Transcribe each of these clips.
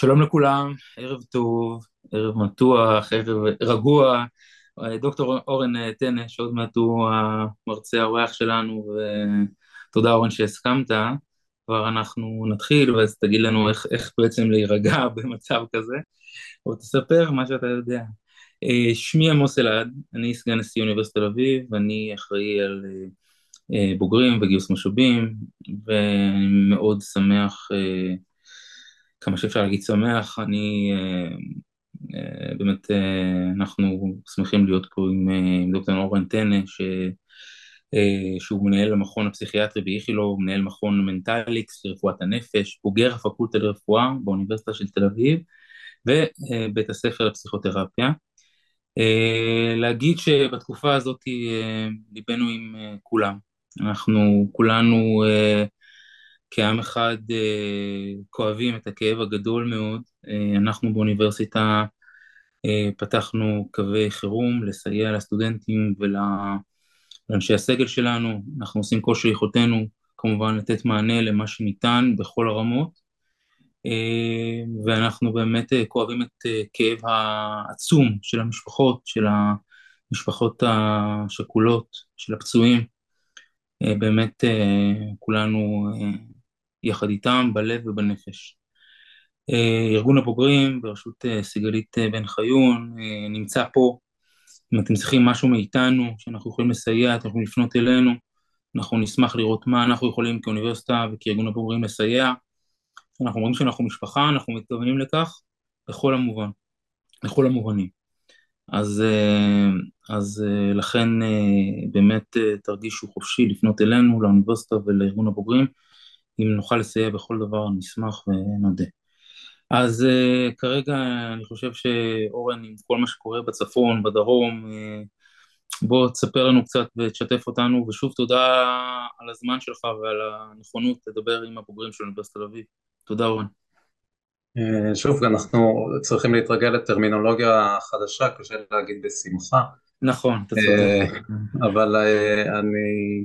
שלום לכולם, ערב טוב, ערב מתוח, ערב רגוע. דוקטור אורן טנא, שעוד מעט הוא המרצה האורח שלנו, ותודה אורן שהסכמת. כבר אנחנו נתחיל, ואז תגיד לנו איך, איך בעצם להירגע במצב כזה, או תספר מה שאתה יודע. שמי עמוס אלעד, אני סגן נשיא אוניברסיטת תל אביב, ואני אחראי על בוגרים וגיוס משאבים, ואני מאוד שמח כמה שאפשר להגיד שמח, אני באמת, אנחנו שמחים להיות פה עם דוקטור אורן טנא, שהוא מנהל המכון הפסיכיאטרי באיכילוב, מנהל מכון מנטליקס לרפואת הנפש, בוגר הפקולטה לרפואה באוניברסיטה של תל אביב, ובית הספר לפסיכותרפיה. להגיד שבתקופה הזאת ליבנו עם כולם, אנחנו כולנו כעם אחד כואבים את הכאב הגדול מאוד, אנחנו באוניברסיטה פתחנו קווי חירום לסייע לסטודנטים ולאנשי הסגל שלנו, אנחנו עושים כל שביכולתנו כמובן לתת מענה למה שניתן בכל הרמות, ואנחנו באמת כואבים את כאב העצום של המשפחות, של המשפחות השכולות, של הפצועים, באמת כולנו יחד איתם בלב ובנפש. ארגון הבוגרים בראשות סיגלית בן חיון נמצא פה, אם אתם צריכים משהו מאיתנו שאנחנו יכולים לסייע, אתם יכולים לפנות אלינו, אנחנו נשמח לראות מה אנחנו יכולים כאוניברסיטה וכארגון הבוגרים לסייע, אנחנו אומרים שאנחנו משפחה, אנחנו מתכוונים לכך בכל המובן, בכל המובנים. אז, אז לכן באמת תרגישו חופשי לפנות אלינו, לאוניברסיטה ולארגון הבוגרים, אם נוכל לסייע בכל דבר נשמח ונודה. אז כרגע אני חושב שאורן, עם כל מה שקורה בצפון, בדרום, בוא תספר לנו קצת ותשתף אותנו, ושוב תודה על הזמן שלך ועל הנכונות לדבר עם הבוגרים של אוניברסיטת תל אביב. תודה אורן. שוב, אנחנו צריכים להתרגל לטרמינולוגיה חדשה, קשה להגיד בשמחה. נכון, אתה צודק. אבל אני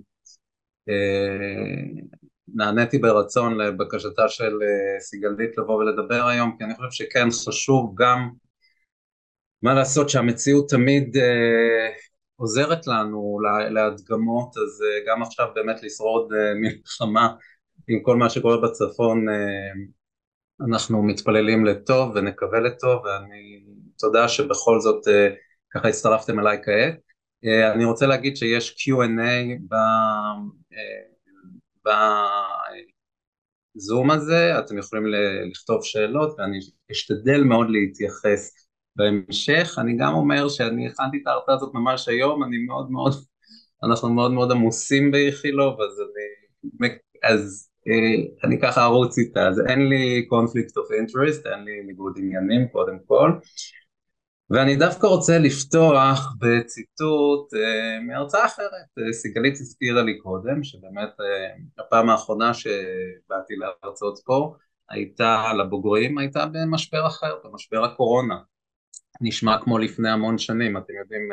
נעניתי ברצון לבקשתה של סיגלית לבוא ולדבר היום, כי אני חושב שכן חשוב גם, מה לעשות שהמציאות תמיד עוזרת לנו להדגמות, אז גם עכשיו באמת לשרוד מלחמה עם כל מה שקורה בצפון, אנחנו מתפללים לטוב ונקווה לטוב, ואני תודה שבכל זאת ככה הצטרפתם אליי כעת. אני רוצה להגיד שיש Q&A בזום הזה, אתם יכולים לכתוב שאלות ואני אשתדל מאוד להתייחס בהמשך. אני גם אומר שאני הכנתי את ההרצאה הזאת ממש היום, אני מאוד מאוד, אנחנו מאוד מאוד עמוסים באיכילוב, אז אני, אז אני ככה ארוץ איתה, אז אין לי conflict of interest, אין לי ניגוד עניינים קודם כל, ואני דווקא רוצה לפתוח בציטוט מהרצאה אחרת, סיגלית הזכירה לי קודם, שבאמת הפעם האחרונה שבאתי להרצאות פה הייתה לבוגרים, הייתה במשבר אחר, במשבר הקורונה, נשמע כמו לפני המון שנים, אתם יודעים,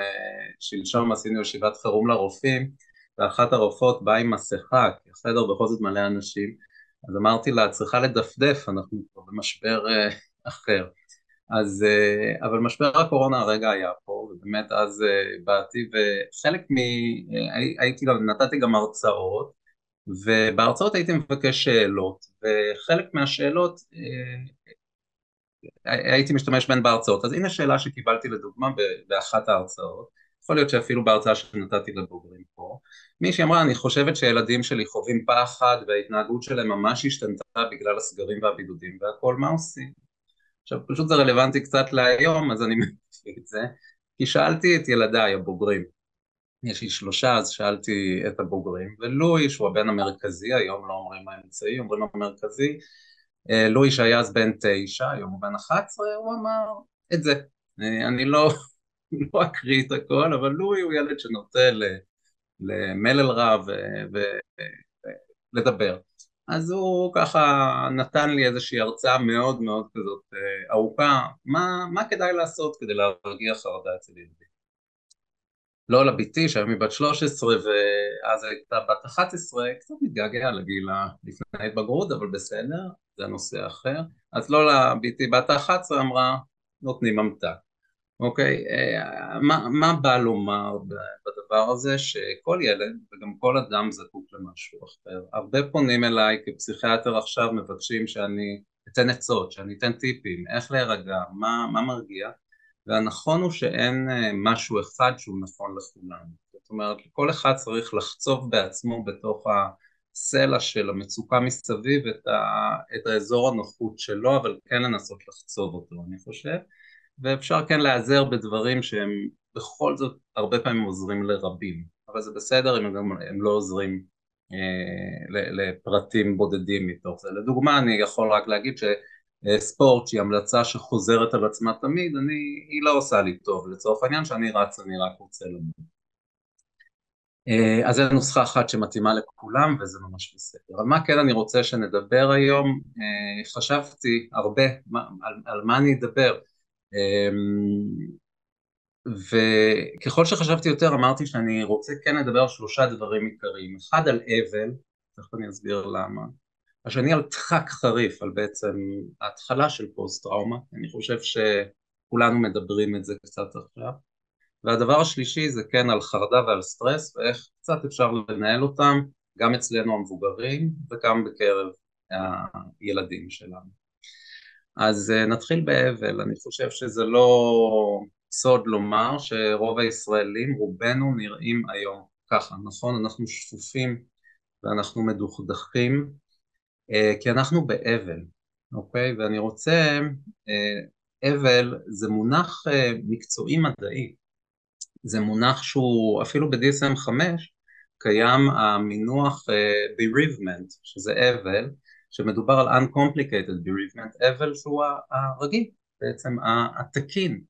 שלשום עשינו ישיבת חירום לרופאים, ואחת הרופאות באה עם מסכה, כי החדר בכל זאת מלא אנשים, אז אמרתי לה, צריכה לדפדף, אנחנו פה במשבר אחר. אז, אבל משבר הקורונה הרגע היה פה, ובאמת אז באתי, וחלק מ... הייתי גם, נתתי גם הרצאות, ובהרצאות הייתי מבקש שאלות, וחלק מהשאלות הייתי משתמש בהן בהרצאות, אז הנה שאלה שקיבלתי לדוגמה באחת ההרצאות, יכול להיות שאפילו בהרצאה שנתתי לבוגרים פה, מישהי אמרה, אני חושבת שילדים שלי חווים פחד וההתנהגות שלהם ממש השתנתה בגלל הסגרים והבידודים והכל, מה עושים? עכשיו פשוט זה רלוונטי קצת להיום, אז אני מביא את זה, כי שאלתי את ילדיי הבוגרים, יש לי שלושה, אז שאלתי את הבוגרים, ולואי, שהוא הבן המרכזי, היום לא אומרים האמצעי, אומרים המרכזי, לואי שהיה אז בן תשע, היום הוא בן אחת עשרה, הוא אמר את זה, אני לא, לא אקריא את הכל, אבל לואי הוא ילד שנוטה למלל רב ולדבר. אז הוא ככה נתן לי איזושהי הרצאה מאוד מאוד כזאת ארוכה, מה, מה כדאי לעשות כדי להרגיע חרדה אצל ילדים. לא לביתי שהיום היא בת 13 ואז הייתה בת 11, קצת מתגעגע לגיל לפני ההתבגרות, אבל בסדר, זה נושא אחר. אז לא לביתי בת ה-11 אמרה, נותנים ממתק. אוקיי? אה, מה, מה בא לומר בדבר הזה? שכל ילד וגם כל אדם זקוק למשהו אחר. הרבה פונים אליי כפסיכיאטר עכשיו מבקשים שאני אתן עצות, שאני אתן טיפים, איך להירגע, מה, מה מרגיע, והנכון הוא שאין אה, משהו אחד שהוא נכון לכולם. זאת אומרת, כל אחד צריך לחצוב בעצמו בתוך הסלע של המצוקה מסביב את, ה, את האזור הנוחות שלו, אבל כן לנסות לחצוב אותו, אני חושב. ואפשר כן להיעזר בדברים שהם בכל זאת הרבה פעמים עוזרים לרבים, אבל זה בסדר אם הם, הם לא עוזרים אה, לפרטים בודדים מתוך זה. לדוגמה אני יכול רק להגיד שספורט שהיא המלצה שחוזרת על עצמה תמיד, אני, היא לא עושה לי טוב, לצורך העניין שאני רץ אני רק רוצה למות. אה, אז זו נוסחה אחת שמתאימה לכולם וזה ממש בסדר. על מה כן אני רוצה שנדבר היום? אה, חשבתי הרבה על, על מה אני אדבר. אמ, וככל שחשבתי יותר אמרתי שאני רוצה כן לדבר על שלושה דברים עיקריים, אחד על אבל, תכף אני אסביר למה, השני על דחק חריף, על בעצם ההתחלה של פוסט טראומה, אני חושב שכולנו מדברים את זה קצת עכשיו, והדבר השלישי זה כן על חרדה ועל סטרס ואיך קצת אפשר לנהל אותם גם אצלנו המבוגרים וגם בקרב הילדים שלנו. אז אה, נתחיל באבל, אני חושב שזה לא סוד לומר שרוב הישראלים, רובנו נראים היום ככה, נכון? אנחנו שפופים ואנחנו מדוכדכים אה, כי אנחנו באבל, אוקיי? ואני רוצה, אה, אבל זה מונח מקצועי מדעי, זה מונח שהוא אפילו ב-DSM 5 קיים המינוח bereavement שזה אבל שמדובר על uncomplicated bereavement, אבל שהוא הרגיל, בעצם התקין.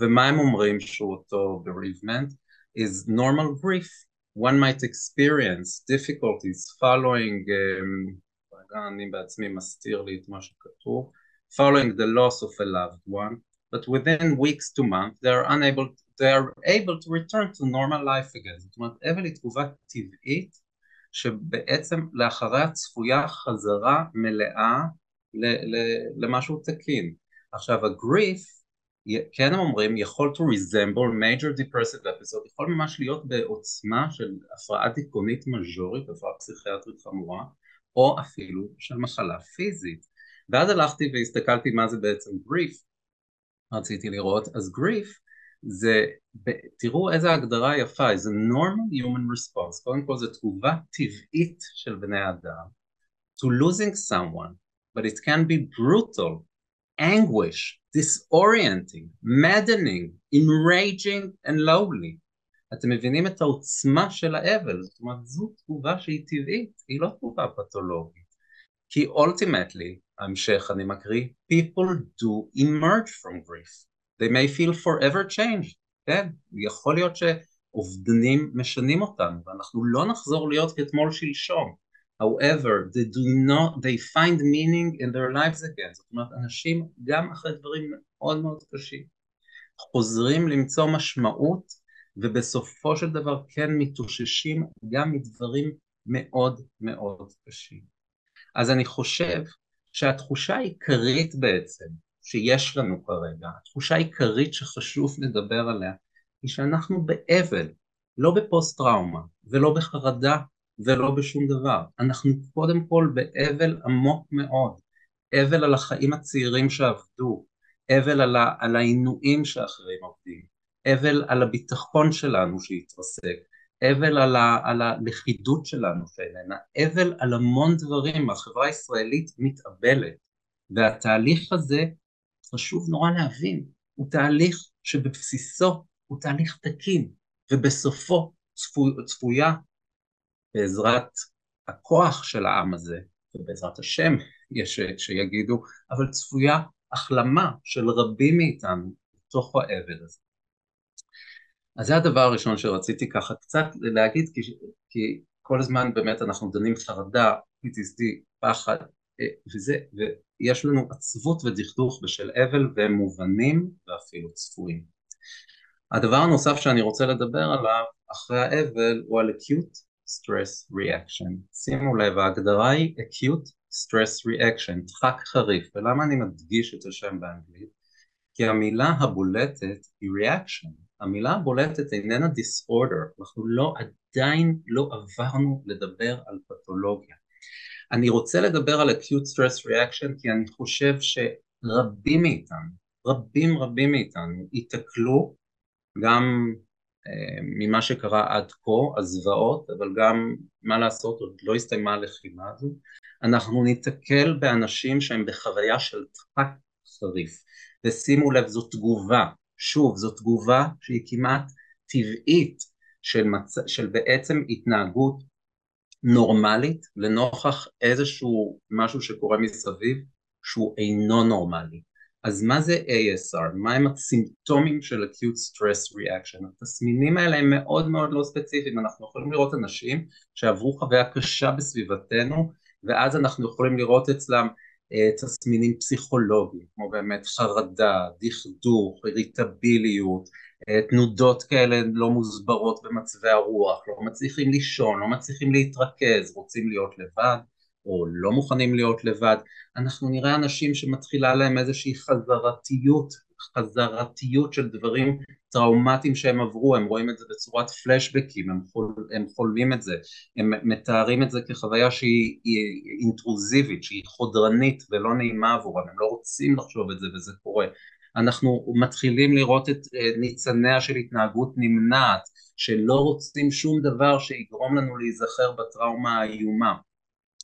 ומה הם אומרים שהוא אותו bereavement? is normal grief. One might experience difficulties following, רגע um, אני בעצמי מסתיר לי את מה שכתוב, following the loss of a loved one, but within weeks to months they are unable, they are able to return to normal life again. זאת אומרת, אבל היא תגובה טבעית שבעצם לאחריה צפויה חזרה מלאה למשהו תקין. עכשיו הגריף, כן הם אומרים, יכול to resemble major depressive episode, יכול ממש להיות בעוצמה של הפרעה דיכאונית מז'ורית, הפרעה פסיכיאטרית חמורה, או אפילו של מחלה פיזית. ואז הלכתי והסתכלתי מה זה בעצם גריף, רציתי לראות, אז גריף זה, תראו איזה הגדרה יפה, איזה normal human response, קודם כל זו תגובה טבעית של בני אדם to losing someone, but it can be brutal, anguish, disorienting, maddening, enraging and lowly. אתם מבינים את העוצמה של האבל, זאת אומרת זו תגובה שהיא טבעית, היא לא תגובה פתולוגית. כי ultimately, ההמשך אני מקריא, people do emerge from grief. They may feel forever changed, כן? יכול להיות שאובדנים משנים אותנו ואנחנו לא נחזור להיות כאתמול שלשום. however, they do not, they find meaning in their lives again. זאת אומרת, אנשים גם אחרי דברים מאוד מאוד קשים חוזרים למצוא משמעות ובסופו של דבר כן מתאוששים גם מדברים מאוד מאוד קשים. אז אני חושב שהתחושה העיקרית בעצם שיש לנו כרגע, התחושה העיקרית שחשוב לדבר עליה, היא שאנחנו באבל, לא בפוסט טראומה ולא בחרדה ולא בשום דבר, אנחנו קודם כל באבל עמוק מאוד, אבל על החיים הצעירים שעבדו, אבל על, ה, על העינויים שאחרים עובדים, אבל על הביטחון שלנו שהתרסק, אבל על, ה, על הלכידות שלנו שאיננה, אבל על המון דברים, החברה הישראלית מתאבלת והתהליך הזה חשוב נורא להבין, הוא תהליך שבבסיסו הוא תהליך תקין, ובסופו צפו, צפויה בעזרת הכוח של העם הזה, ובעזרת השם יש שיגידו, אבל צפויה החלמה של רבים מאיתנו בתוך האבל הזה. אז זה הדבר הראשון שרציתי ככה קצת להגיד, כי, כי כל הזמן באמת אנחנו דנים חרדה, PTSD, פחד, וזה, יש לנו עצבות ודכדוך בשל אבל והם מובנים ואפילו צפויים. הדבר הנוסף שאני רוצה לדבר עליו אחרי האבל הוא על acute stress reaction. שימו לב, ההגדרה היא acute stress reaction, דחק חריף, ולמה אני מדגיש את השם באנגלית? כי המילה הבולטת היא reaction, המילה הבולטת איננה disorder, אנחנו לא, עדיין לא עברנו לדבר על פתולוגיה. אני רוצה לדבר על acute stress reaction כי אני חושב שרבים מאיתנו, רבים רבים מאיתנו, ייתקלו גם אה, ממה שקרה עד כה, הזוועות, אבל גם מה לעשות, עוד לא הסתיימה הלחימה הזו, אנחנו ניתקל באנשים שהם בחוויה של דחק חריף, ושימו לב זו תגובה, שוב זו תגובה שהיא כמעט טבעית של, מצ... של בעצם התנהגות נורמלית לנוכח איזשהו משהו שקורה מסביב שהוא אינו נורמלי אז מה זה ASR? מה הם הסימפטומים של acute stress reaction? התסמינים האלה הם מאוד מאוד לא ספציפיים, אנחנו יכולים לראות אנשים שעברו חוויה קשה בסביבתנו ואז אנחנו יכולים לראות אצלם תסמינים פסיכולוגיים כמו באמת חרדה, דכדוך, איריטביליות, אה, תנודות כאלה לא מוסברות במצבי הרוח, לא מצליחים לישון, לא מצליחים להתרכז, רוצים להיות לבד או לא מוכנים להיות לבד, אנחנו נראה אנשים שמתחילה להם איזושהי חזרתיות, חזרתיות של דברים טראומטיים שהם עברו, הם רואים את זה בצורת פלשבקים, הם, חול, הם חולמים את זה, הם מתארים את זה כחוויה שהיא אינטרוזיבית, שהיא חודרנית ולא נעימה עבורם, הם לא רוצים לחשוב את זה וזה קורה. אנחנו מתחילים לראות את אה, ניצניה של התנהגות נמנעת, שלא רוצים שום דבר שיגרום לנו להיזכר בטראומה האיומה.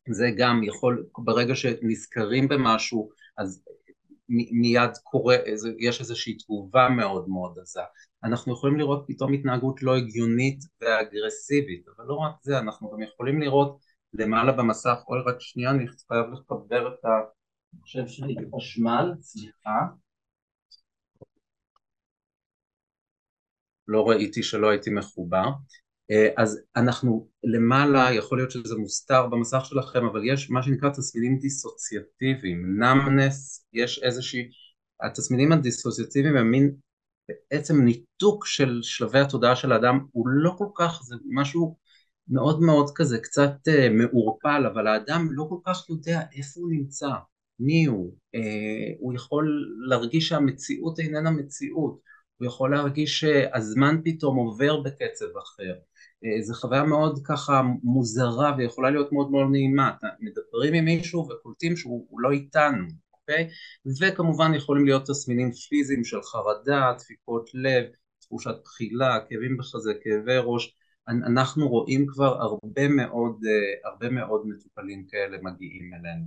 זה גם יכול, ברגע שנזכרים במשהו, אז מיד קורה, יש איזושהי תגובה מאוד מאוד עזה. אנחנו יכולים לראות פתאום התנהגות לא הגיונית ואגרסיבית, אבל לא רק זה, אנחנו גם יכולים לראות למעלה במסך, אוי רק שנייה, אני חייב לחבר את המחשב שלי בחשמל, סליחה. לא ראיתי שלא הייתי מחובר. אה, אז אנחנו למעלה, יכול להיות שזה מוסתר במסך שלכם, אבל יש מה שנקרא תסמינים דיסוציאטיביים, נאמנס, יש איזושהי, התסמינים הדיסוציאטיביים הם מין בעצם ניתוק של שלבי התודעה של האדם, הוא לא כל כך, זה משהו מאוד מאוד כזה, קצת uh, מעורפל, אבל האדם לא כל כך יודע איפה הוא נמצא, מי הוא, uh, הוא יכול להרגיש שהמציאות איננה מציאות, הוא יכול להרגיש שהזמן פתאום עובר בקצב אחר, זו חוויה מאוד ככה מוזרה ויכולה להיות מאוד מאוד נעימה, מדברים עם מישהו וקולטים שהוא לא איתנו, אוקיי? וכמובן יכולים להיות תסמינים פיזיים של חרדה, דפיקות לב, תחושת בחילה, כאבים בחזה, כאבי ראש, אנחנו רואים כבר הרבה מאוד, אה, הרבה מאוד מטופלים כאלה מגיעים אלינו.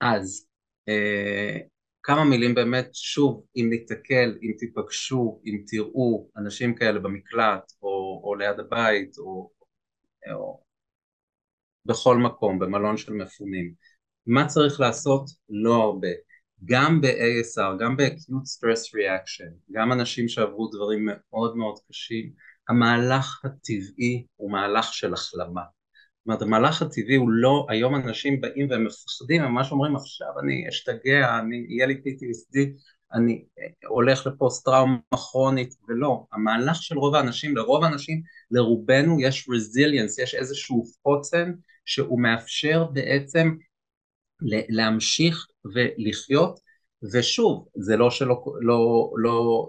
אז אה, כמה מילים באמת, שוב, אם ניתקל, אם תיפגשו, אם תראו אנשים כאלה במקלט או, או ליד הבית או, או בכל מקום, במלון של מפונים, מה צריך לעשות? לא הרבה. גם ב-ASR, גם ב-acute stress reaction, גם אנשים שעברו דברים מאוד מאוד קשים, המהלך הטבעי הוא מהלך של החלמה. זאת אומרת המהלך הטבעי הוא לא, היום אנשים באים והם מפחדים, הם ממש אומרים עכשיו אני אשתגע, אני, יהיה לי PTSD, אני הולך לפוסט טראומה כרונית, ולא, המהלך של רוב האנשים, לרוב האנשים, לרובנו יש רזיליאנס, יש איזשהו חוצן שהוא מאפשר בעצם להמשיך ולחיות ושוב, זה לא שלא, לא, לא,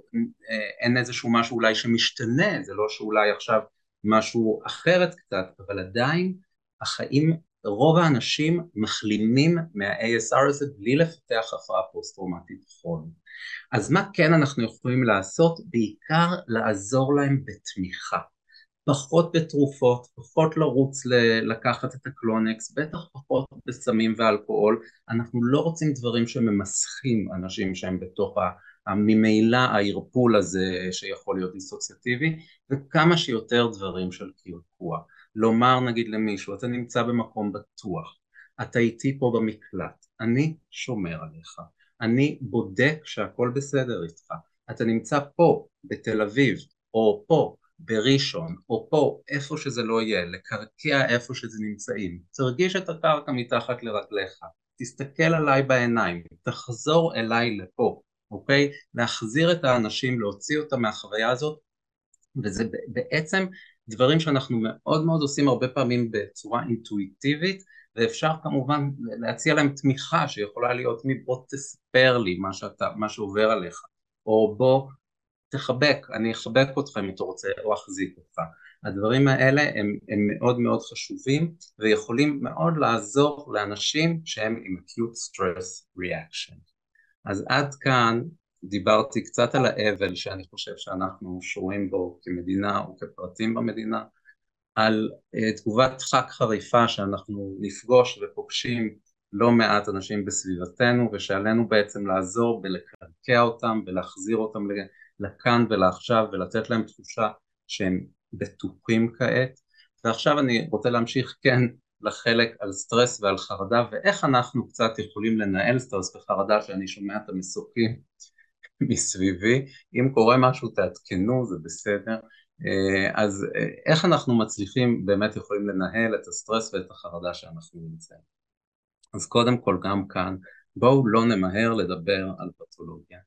אין איזשהו משהו אולי שמשתנה, זה לא שאולי עכשיו משהו אחרת קצת, אבל עדיין החיים, רוב האנשים מחלימים מה-ASR הזה בלי לפתח הפרעה פוסט-טראומטית כרונית. אז מה כן אנחנו יכולים לעשות? בעיקר לעזור להם בתמיכה. פחות בתרופות, פחות לרוץ לקחת את הקלונקס, בטח פחות בסמים ואלכוהול, אנחנו לא רוצים דברים שממסכים אנשים שהם בתוך ממילא הערפול הזה שיכול להיות דיסוציאטיבי, וכמה שיותר דברים של קרקוע. לומר נגיד למישהו, אתה נמצא במקום בטוח, אתה איתי פה במקלט, אני שומר עליך, אני בודק שהכל בסדר איתך, אתה נמצא פה בתל אביב, או פה בראשון, או פה, איפה שזה לא יהיה, לקרקע איפה שזה נמצאים, תרגיש את הקרקע מתחת לרגליך, תסתכל עליי בעיניים, תחזור אליי לפה, אוקיי? להחזיר את האנשים, להוציא אותם מהחוויה הזאת, וזה בעצם דברים שאנחנו מאוד מאוד עושים הרבה פעמים בצורה אינטואיטיבית ואפשר כמובן להציע להם תמיכה שיכולה להיות מבוא תספר לי מה, שאתה, מה שעובר עליך, או בוא תחבק, אני אחבק אותך אם אתה רוצה, או אחזיק אותך. הדברים האלה הם, הם מאוד מאוד חשובים ויכולים מאוד לעזור לאנשים שהם עם acute stress reaction. אז עד כאן דיברתי קצת על האבל שאני חושב שאנחנו שרויים בו כמדינה וכפרטים במדינה, על uh, תגובת דחק חריפה שאנחנו נפגוש ופוגשים לא מעט אנשים בסביבתנו ושעלינו בעצם לעזור בלקרקע אותם ולהחזיר אותם לכאן ולעכשיו ולתת להם תחושה שהם בטוחים כעת. ועכשיו אני רוצה להמשיך כן לחלק על סטרס ועל חרדה ואיך אנחנו קצת יכולים לנהל סטרס וחרדה שאני שומע את המסוקים מסביבי. אם קורה משהו תעדכנו זה בסדר. אה, אז אה, איך אנחנו מצליחים באמת יכולים לנהל את הסטרס ואת החרדה שאנחנו נמצאים אז קודם כל גם כאן בואו לא נמהר לדבר על פתולוגיה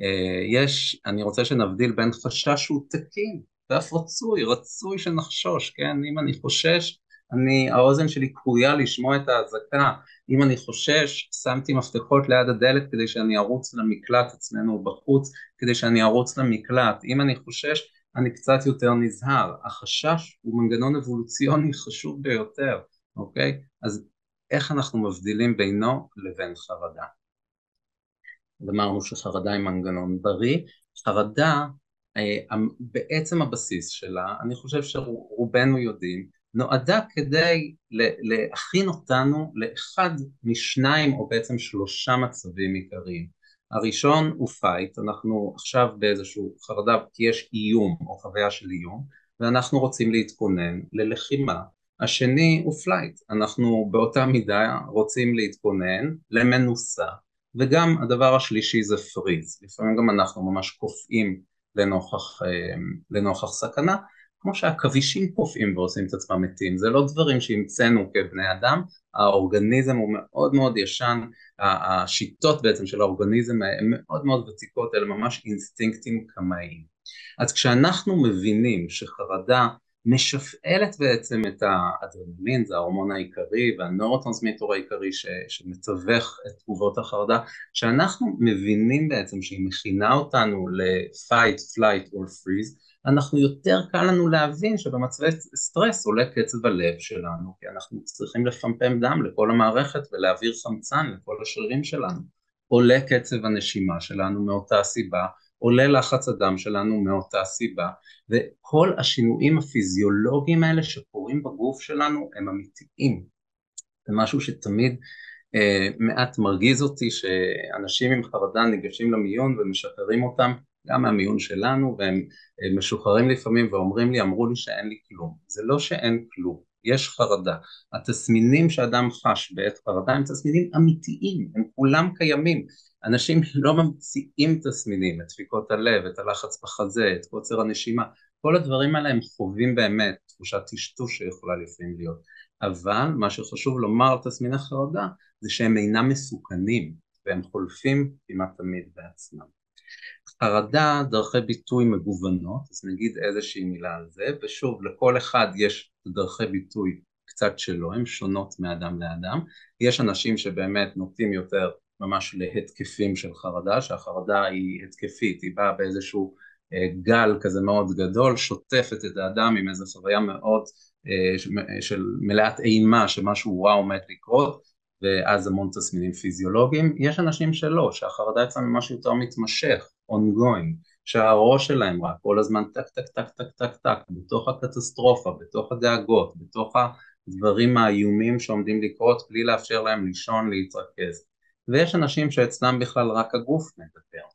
אה, יש, אני רוצה שנבדיל בין חשש שהוא תקין ואף רצוי, רצוי שנחשוש, כן? אם אני חושש, אני, האוזן שלי כרויה לשמוע את האזעקה, אם אני חושש, שמתי מפתחות ליד הדלת כדי שאני ארוץ למקלט אצלנו בחוץ, כדי שאני ארוץ למקלט, אם אני חושש, אני קצת יותר נזהר, החשש הוא מנגנון אבולוציוני חשוב ביותר, אוקיי? אז איך אנחנו מבדילים בינו לבין חרדה? אמרנו שחרדה היא מנגנון בריא, חרדה אה, בעצם הבסיס שלה, אני חושב שרובנו יודעים, נועדה כדי להכין אותנו לאחד משניים או בעצם שלושה מצבים עיקריים. הראשון הוא fight, אנחנו עכשיו באיזשהו חרדה כי יש איום או חוויה של איום ואנחנו רוצים להתכונן ללחימה. השני הוא flight, אנחנו באותה מידה רוצים להתכונן למנוסה וגם הדבר השלישי זה freeze, לפעמים גם אנחנו ממש קופאים לנוכח, אה, לנוכח סכנה, כמו שעכבישים קופאים ועושים את עצמם מתים, זה לא דברים שהמצאנו כבני אדם, האורגניזם הוא מאוד מאוד ישן, השיטות בעצם של האורגניזם הן מאוד מאוד ותיקות, אלה ממש אינסטינקטים קמאיים. אז כשאנחנו מבינים שחרדה משפעלת בעצם את האדרנלין, זה ההורמון העיקרי והנורוטרנסמיטור העיקרי ש, שמתווך את תגובות החרדה, שאנחנו מבינים בעצם שהיא מכינה אותנו ל-fight, flight or freeze, אנחנו יותר קל לנו להבין שבמצבי סטרס עולה קצב הלב שלנו, כי אנחנו צריכים לפמפם דם לכל המערכת ולהעביר חמצן לכל השרירים שלנו. עולה קצב הנשימה שלנו מאותה סיבה, עולה לחץ הדם שלנו מאותה סיבה וכל השינויים הפיזיולוגיים האלה שקורים בגוף שלנו הם אמיתיים. זה משהו שתמיד אה, מעט מרגיז אותי שאנשים עם חרדה ניגשים למיון ומשחררים אותם גם מהמיון שלנו והם אה, משוחררים לפעמים ואומרים לי אמרו לי שאין לי כלום. זה לא שאין כלום יש חרדה. התסמינים שאדם חש בעת חרדה הם תסמינים אמיתיים הם כולם קיימים. אנשים לא ממציאים תסמינים, את דפיקות הלב, את הלחץ בחזה, את קוצר הנשימה, כל הדברים האלה הם חווים באמת, תחושת טשטוש שיכולה לפעמים להיות, אבל מה שחשוב לומר על תסמיני חרדה זה שהם אינם מסוכנים והם חולפים כמעט תמיד בעצמם. חרדה דרכי ביטוי מגוונות, אז נגיד איזושהי מילה על זה, ושוב לכל אחד יש דרכי ביטוי קצת שלו, הן שונות מאדם לאדם, יש אנשים שבאמת נוטים יותר ממש להתקפים של חרדה, שהחרדה היא התקפית, היא באה באיזשהו אה, גל כזה מאוד גדול, שוטפת את האדם עם איזו חוויה מאוד אה, של מלאת אימה שמשהו רע עומד לקרות ואז המון תסמינים פיזיולוגיים, יש אנשים שלא, שהחרדה אצלם משהו יותר מתמשך, ongoing, שהראש שלהם רק כל הזמן טק טק טק טק טק טק, בתוך הקטסטרופה, בתוך הדאגות, בתוך הדברים האיומים שעומדים לקרות בלי לאפשר להם לישון, להתרכז. ויש אנשים שאצלם בכלל רק הגוף מדבר.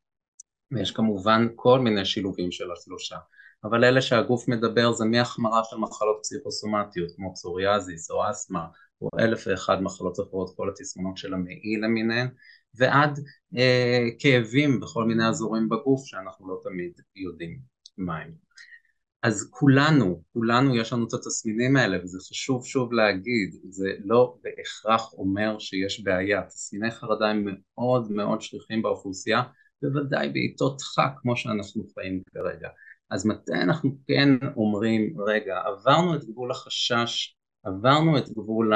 ויש כמובן כל מיני שילובים של השלושה. אבל אלה שהגוף מדבר זה מהחמרה של מחלות פסיכוסומטיות כמו פסוריאזיס או אסתמה או אלף ואחד מחלות אחרות כל התסמונות של המעי למיניהן ועד אה, כאבים בכל מיני אזורים בגוף שאנחנו לא תמיד יודעים מהם אז כולנו, כולנו יש לנו את התסמינים האלה וזה חשוב שוב להגיד, זה לא בהכרח אומר שיש בעיה, תסמיני חרדה הם מאוד מאוד שכיחים באוכלוסייה, בוודאי בעיתות דחק כמו שאנחנו חיים כרגע. אז מתי אנחנו כן אומרים, רגע, עברנו את גבול החשש, עברנו את גבול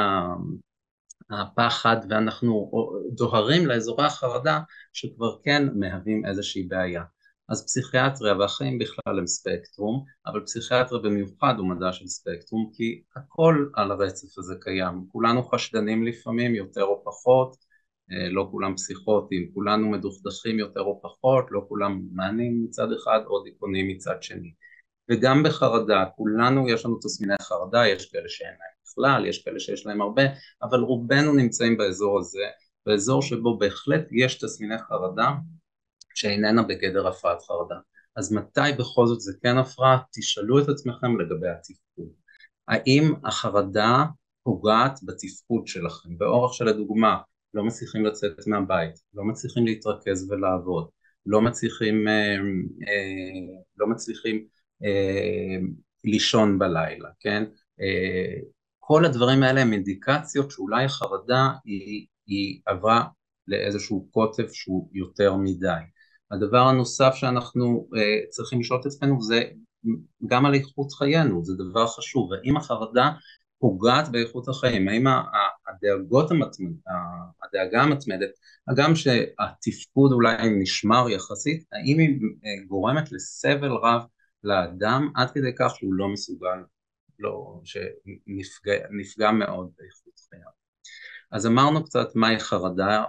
הפחד ואנחנו דוהרים לאזורי החרדה שכבר כן מהווים איזושהי בעיה. אז פסיכיאטריה והחיים בכלל הם ספקטרום, אבל פסיכיאטריה במיוחד הוא מדע של ספקטרום כי הכל על הרצף הזה קיים, כולנו חשדנים לפעמים יותר או פחות, אה, לא כולם פסיכוטים, כולנו מדוכדכים יותר או פחות, לא כולם מענים מצד אחד או דיכאונים מצד שני. וגם בחרדה, כולנו יש לנו תסמיני חרדה, יש כאלה שאין להם בכלל, יש כאלה שיש להם הרבה, אבל רובנו נמצאים באזור הזה, באזור שבו בהחלט יש תסמיני חרדה שאיננה בגדר הפרעת חרדה. אז מתי בכל זאת זה כן הפרעה? תשאלו את עצמכם לגבי התפקוד. האם החרדה פוגעת בתפקוד שלכם? באורח שלדוגמה, לא מצליחים לצאת מהבית, לא מצליחים להתרכז ולעבוד, לא מצליחים, אה, אה, לא מצליחים אה, לישון בלילה, כן? כל הדברים האלה הם אינדיקציות שאולי החרדה היא, היא עברה לאיזשהו קוטב שהוא יותר מדי. הדבר הנוסף שאנחנו uh, צריכים לשאול את עצמנו זה גם על איכות חיינו, זה דבר חשוב, האם החרדה פוגעת באיכות החיים, האם הדאגות המתמד, הדאגה המתמדת, הגם שהתפקוד אולי נשמר יחסית, האם היא אה, גורמת לסבל רב לאדם עד כדי כך שהוא לא מסוגל, לא, שנפגע מאוד באיכות חייו. אז אמרנו קצת מהי חרדה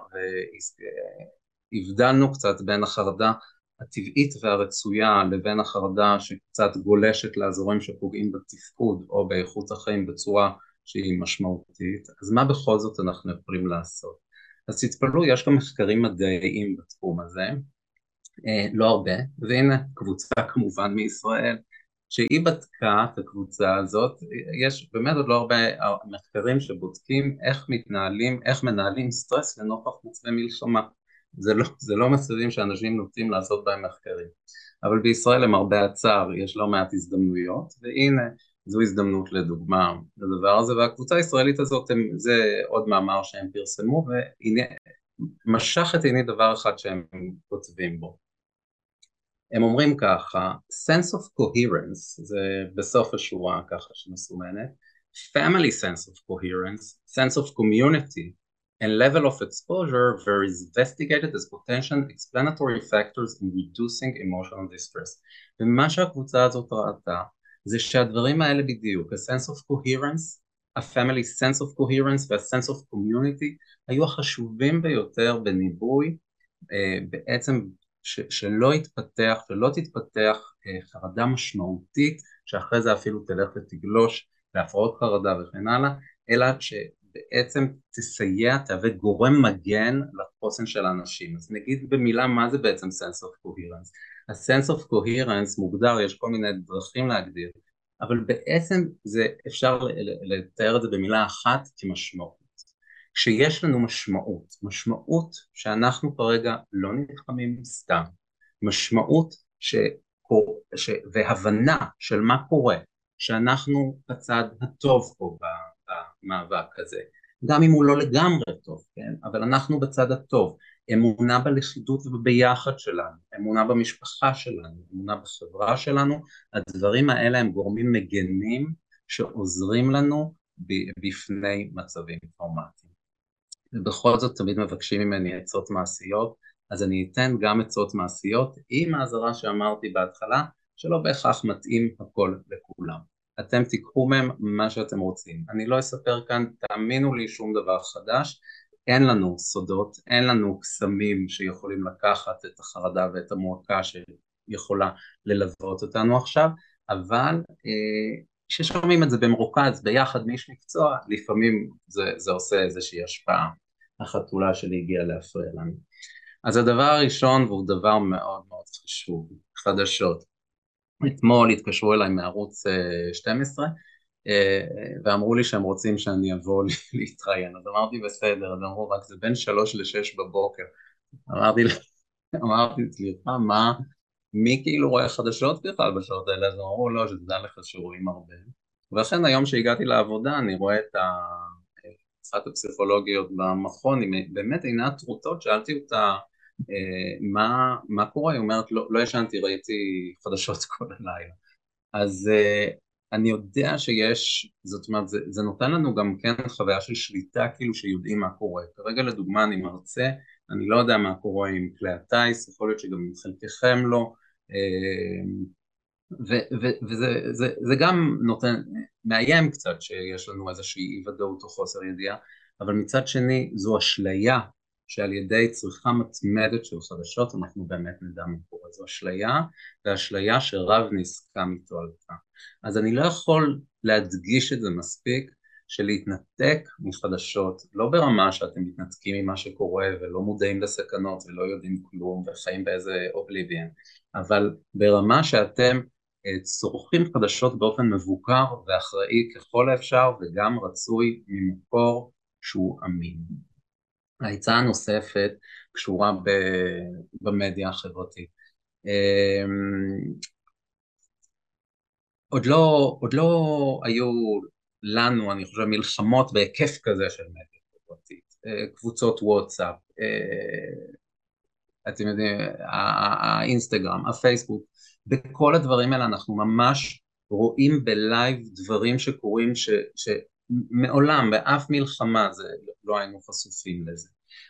והבדלנו קצת בין החרדה הטבעית והרצויה לבין החרדה שקצת גולשת לאזורים שפוגעים בתפקוד או באיכות החיים בצורה שהיא משמעותית, אז מה בכל זאת אנחנו יכולים לעשות? אז תתפלאו, יש גם מחקרים מדעיים בתחום הזה, אה, לא הרבה, והנה קבוצה כמובן מישראל שהיא בדקה את הקבוצה הזאת, יש באמת עוד לא הרבה מחקרים שבודקים איך מתנהלים, איך מנהלים סטרס לנוכח מצבי מלחמה. זה לא, זה לא מסרים שאנשים נוטים לעשות בהם מחקרים. אבל בישראל למרבה הצער יש לא מעט הזדמנויות, והנה זו הזדמנות לדוגמה לדבר הזה, והקבוצה הישראלית הזאת, הם, זה עוד מאמר שהם פרסמו, והנה משך את עיני דבר אחד שהם כותבים בו. הם אומרים ככה, sense of coherence, זה בסוף השורה ככה שמסומנת, family sense of coherence, sense of community, and level of exposure were investigated as potential explanatory factors in reducing emotional distress. ומה שהקבוצה הזאת ראתה זה שהדברים האלה בדיוק, ה-sense of coherence, ה-family sense of coherence וה-sense of community היו החשובים ביותר בניבוי אה, בעצם ש, שלא יתפתח, שלא תתפתח אה, חרדה משמעותית שאחרי זה אפילו תלך ותגלוש להפרעות חרדה וכן הלאה, אלא שבעצם תסייע, תהווה גורם מגן לחוסן של האנשים. אז נגיד במילה מה זה בעצם sense of coherence. ה-sense of coherence מוגדר, יש כל מיני דרכים להגדיר, אבל בעצם זה אפשר לתאר את זה במילה אחת כמשמעות. כשיש לנו משמעות, משמעות שאנחנו כרגע לא נלחמים סתם, משמעות ש... ש... והבנה של מה קורה, שאנחנו בצד הטוב פה במאבק הזה, גם אם הוא לא לגמרי טוב, כן? אבל אנחנו בצד הטוב, אמונה בלכידות ובביחד שלנו, אמונה במשפחה שלנו, אמונה בחברה שלנו, הדברים האלה הם גורמים מגנים שעוזרים לנו בפני מצבים טראומטיים. ובכל זאת תמיד מבקשים ממני עצות מעשיות, אז אני אתן גם עצות מעשיות עם האזהרה שאמרתי בהתחלה, שלא בהכרח מתאים הכל לכולם. אתם תיקחו מהם מה שאתם רוצים. אני לא אספר כאן, תאמינו לי, שום דבר חדש. אין לנו סודות, אין לנו קסמים שיכולים לקחת את החרדה ואת המועקה שיכולה ללוות אותנו עכשיו, אבל אה, כששומעים את זה במרוכז ביחד מאיש מקצוע, לפעמים זה, זה עושה איזושהי השפעה. החתולה שלי הגיעה להפריע לנו. אז הדבר הראשון, והוא דבר מאוד מאוד חשוב, חדשות. אתמול התקשרו אליי מערוץ 12 אה, אה, ואמרו לי שהם רוצים שאני אבוא להתראיין, אז אמרתי בסדר, אז אמרו רק זה בין שלוש לשש בבוקר. אמרתי, אמרתי, סליחה, מה, מי כאילו רואה חדשות בכלל בשעות האלה? אז אמרו לא, שתדע לך שרואים הרבה. ולכן היום שהגעתי לעבודה אני רואה את אחת הפסיכולוגיות במכון, היא באמת עינה טרוטות, שאלתי אותה אה, מה, מה קורה, היא אומרת לא, לא ישנתי, ראיתי חדשות כל הלילה. אז, אה, אני יודע שיש, זאת אומרת, זה, זה נותן לנו גם כן חוויה של שליטה, כאילו שיודעים מה קורה. כרגע לדוגמה אני מרצה, אני לא יודע מה קורה עם כלי הטיס, יכול להיות שגם חלקכם לא, ו- וזה זה, זה גם נותן, מאיים קצת שיש לנו איזושהי אי ודאות או חוסר ידיעה, אבל מצד שני זו אשליה שעל ידי צריכה מתמדת של חדשות אנחנו באמת נדע מה קורה, זו אשליה ואשליה שרב נסכה מתועלתה. אז אני לא יכול להדגיש את זה מספיק שלהתנתק מחדשות, לא ברמה שאתם מתנתקים ממה שקורה ולא מודעים לסכנות ולא יודעים כלום וחיים באיזה אובליביאן, אבל ברמה שאתם אה, צורכים חדשות באופן מבוקר ואחראי ככל האפשר וגם רצוי ממקור שהוא אמין. העצה הנוספת קשורה במדיה החברתית. אמ, עוד לא, עוד לא היו לנו, אני חושב, מלחמות בהיקף כזה של מדיה חברתית, אה, קבוצות וואטסאפ, אה, אתם יודעים, האינסטגרם, הפייסבוק, בכל הדברים האלה אנחנו ממש רואים בלייב דברים שקורים ש, שמעולם, באף מלחמה זה, לא היינו חשופים לזה.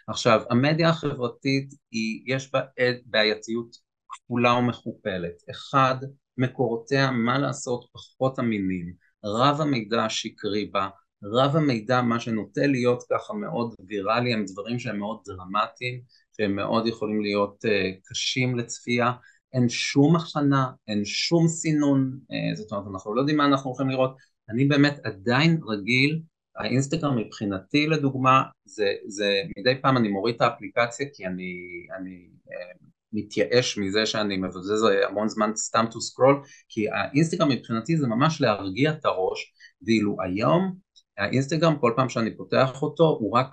עכשיו, המדיה החברתית, היא, יש בה בעייתיות כפולה ומכופלת. אחד, מקורותיה, מה לעשות, פחות אמינים. רב המידע השקרי בה, רב המידע, מה שנוטה להיות ככה מאוד ויראלי, הם דברים שהם מאוד דרמטיים, שהם מאוד יכולים להיות uh, קשים לצפייה, אין שום הכנה, אין שום סינון, uh, זאת אומרת אנחנו לא יודעים מה אנחנו הולכים לראות, אני באמת עדיין רגיל, האינסטגרם מבחינתי לדוגמה, זה, זה מדי פעם אני מוריד את האפליקציה כי אני, אני uh, מתייאש מזה שאני מבזז המון זמן סתם to scroll, כי האינסטגרם מבחינתי זה ממש להרגיע את הראש, ואילו היום האינסטגרם כל פעם שאני פותח אותו הוא רק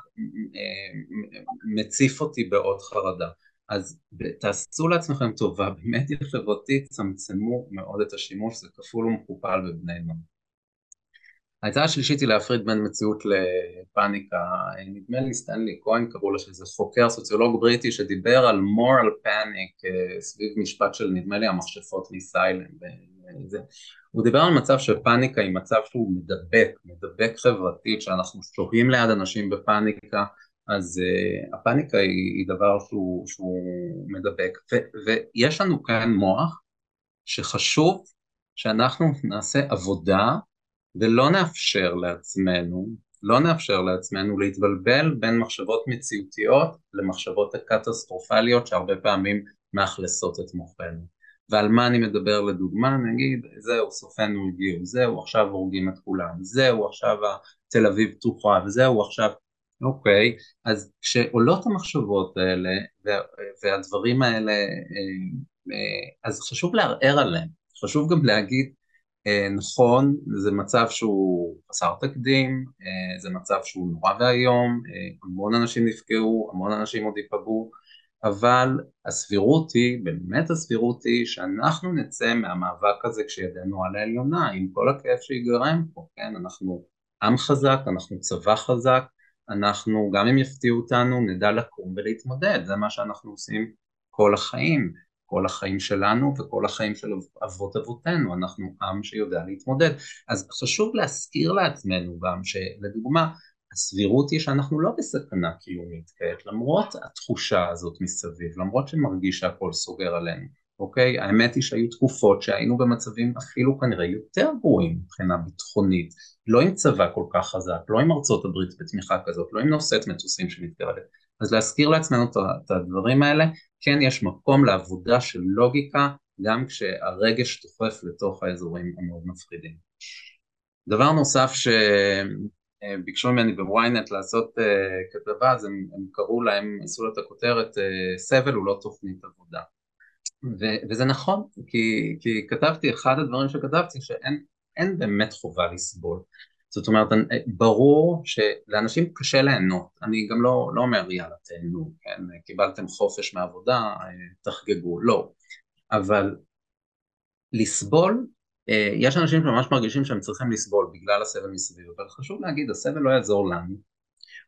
אה, מציף אותי בעוד חרדה. אז תעשו לעצמכם טובה, במדיה חברתית צמצמו מאוד את השימוש, זה כפול ומכופל בבני נוער. ההצעה השלישית היא להפריד בין מציאות לפאניקה, נדמה לי סטנלי כהן קראו לו שזה חוקר סוציולוג בריטי שדיבר על moral panic אה, סביב משפט של נדמה לי המכשפות מסיילנד וזה. הוא דיבר על מצב של פאניקה היא מצב שהוא מדבק, מדבק חברתית, שאנחנו שוהים ליד אנשים בפאניקה, אז uh, הפאניקה היא, היא דבר שהוא, שהוא מדבק, ו, ויש לנו כאן מוח שחשוב שאנחנו נעשה עבודה ולא נאפשר לעצמנו, לא נאפשר לעצמנו להתבלבל בין מחשבות מציאותיות למחשבות קטסטרופליות שהרבה פעמים מאכלסות את מוחנו. ועל מה אני מדבר לדוגמה, נגיד זהו סופנו הגיעו, זהו עכשיו הורגים את כולם, זהו עכשיו תל אביב פתוחה, וזהו עכשיו, אוקיי, אז כשעולות המחשבות האלה והדברים האלה, אה, אה, אז חשוב לערער עליהם, חשוב גם להגיד נכון, זה מצב שהוא חסר תקדים, זה מצב שהוא נורא ואיום, המון אנשים נפגעו, המון אנשים עוד ייפגעו אבל הסבירות היא, באמת הסבירות היא שאנחנו נצא מהמאבק הזה כשידנו על העליונה עם כל הכאב שיגרם פה, כן, אנחנו עם חזק, אנחנו צבא חזק, אנחנו גם אם יפתיעו אותנו נדע לקום ולהתמודד, זה מה שאנחנו עושים כל החיים, כל החיים שלנו וכל החיים של אבות אבותינו, אנחנו עם שיודע להתמודד, אז חשוב להזכיר לעצמנו גם שלדוגמה הסבירות היא שאנחנו לא בסכנה קיומית כעת, למרות התחושה הזאת מסביב, למרות שמרגיש שהכל סוגר עלינו, אוקיי? האמת היא שהיו תקופות שהיינו במצבים אפילו כנראה יותר גרועים מבחינה ביטחונית, לא עם צבא כל כך חזק, לא עם ארצות הברית בתמיכה כזאת, לא עם נושאת מטוסים שמתקרבת. אז להזכיר לעצמנו את הדברים האלה, כן יש מקום לעבודה של לוגיקה, גם כשהרגש דוחף לתוך האזורים המאוד מפחידים. דבר נוסף ש... אה, ממני בוויינט לעשות uh, כתבה, אז הם, הם קראו להם, עשו לה את הכותרת, uh, סבל הוא לא תוכנית עבודה. ו- וזה נכון, כי, כי כתבתי, אחד הדברים שכתבתי, שאין באמת חובה לסבול. זאת אומרת, ברור שלאנשים קשה ליהנות, אני גם לא, לא אומר יאללה תהנו, כן, קיבלתם חופש מעבודה, תחגגו, לא, אבל לסבול אה, יש אנשים שממש מרגישים שהם צריכים לסבול בגלל הסבל מסביב, אבל חשוב להגיד, הסבל לא יעזור לנו,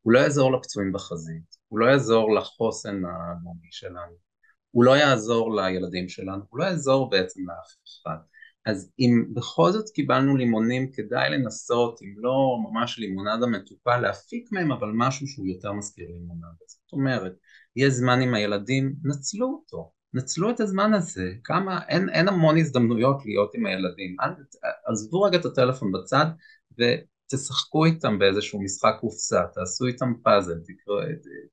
הוא לא יעזור לפצועים בחזית, הוא לא יעזור לחוסן הלאומי שלנו, הוא לא יעזור לילדים שלנו, הוא לא יעזור בעצם לאף אחד. אז אם בכל זאת קיבלנו לימונים, כדאי לנסות, אם לא ממש לימונדה מתוקה, להפיק מהם אבל משהו שהוא יותר מזכיר לימונדה. זאת אומרת, יהיה זמן עם הילדים, נצלו אותו, נצלו את הזמן הזה, כמה, אין, אין המון הזדמנויות להיות עם הילדים, עזבו רגע את הטלפון בצד ותשחקו איתם באיזשהו משחק קופסה, תעשו איתם פאזל, תקראו,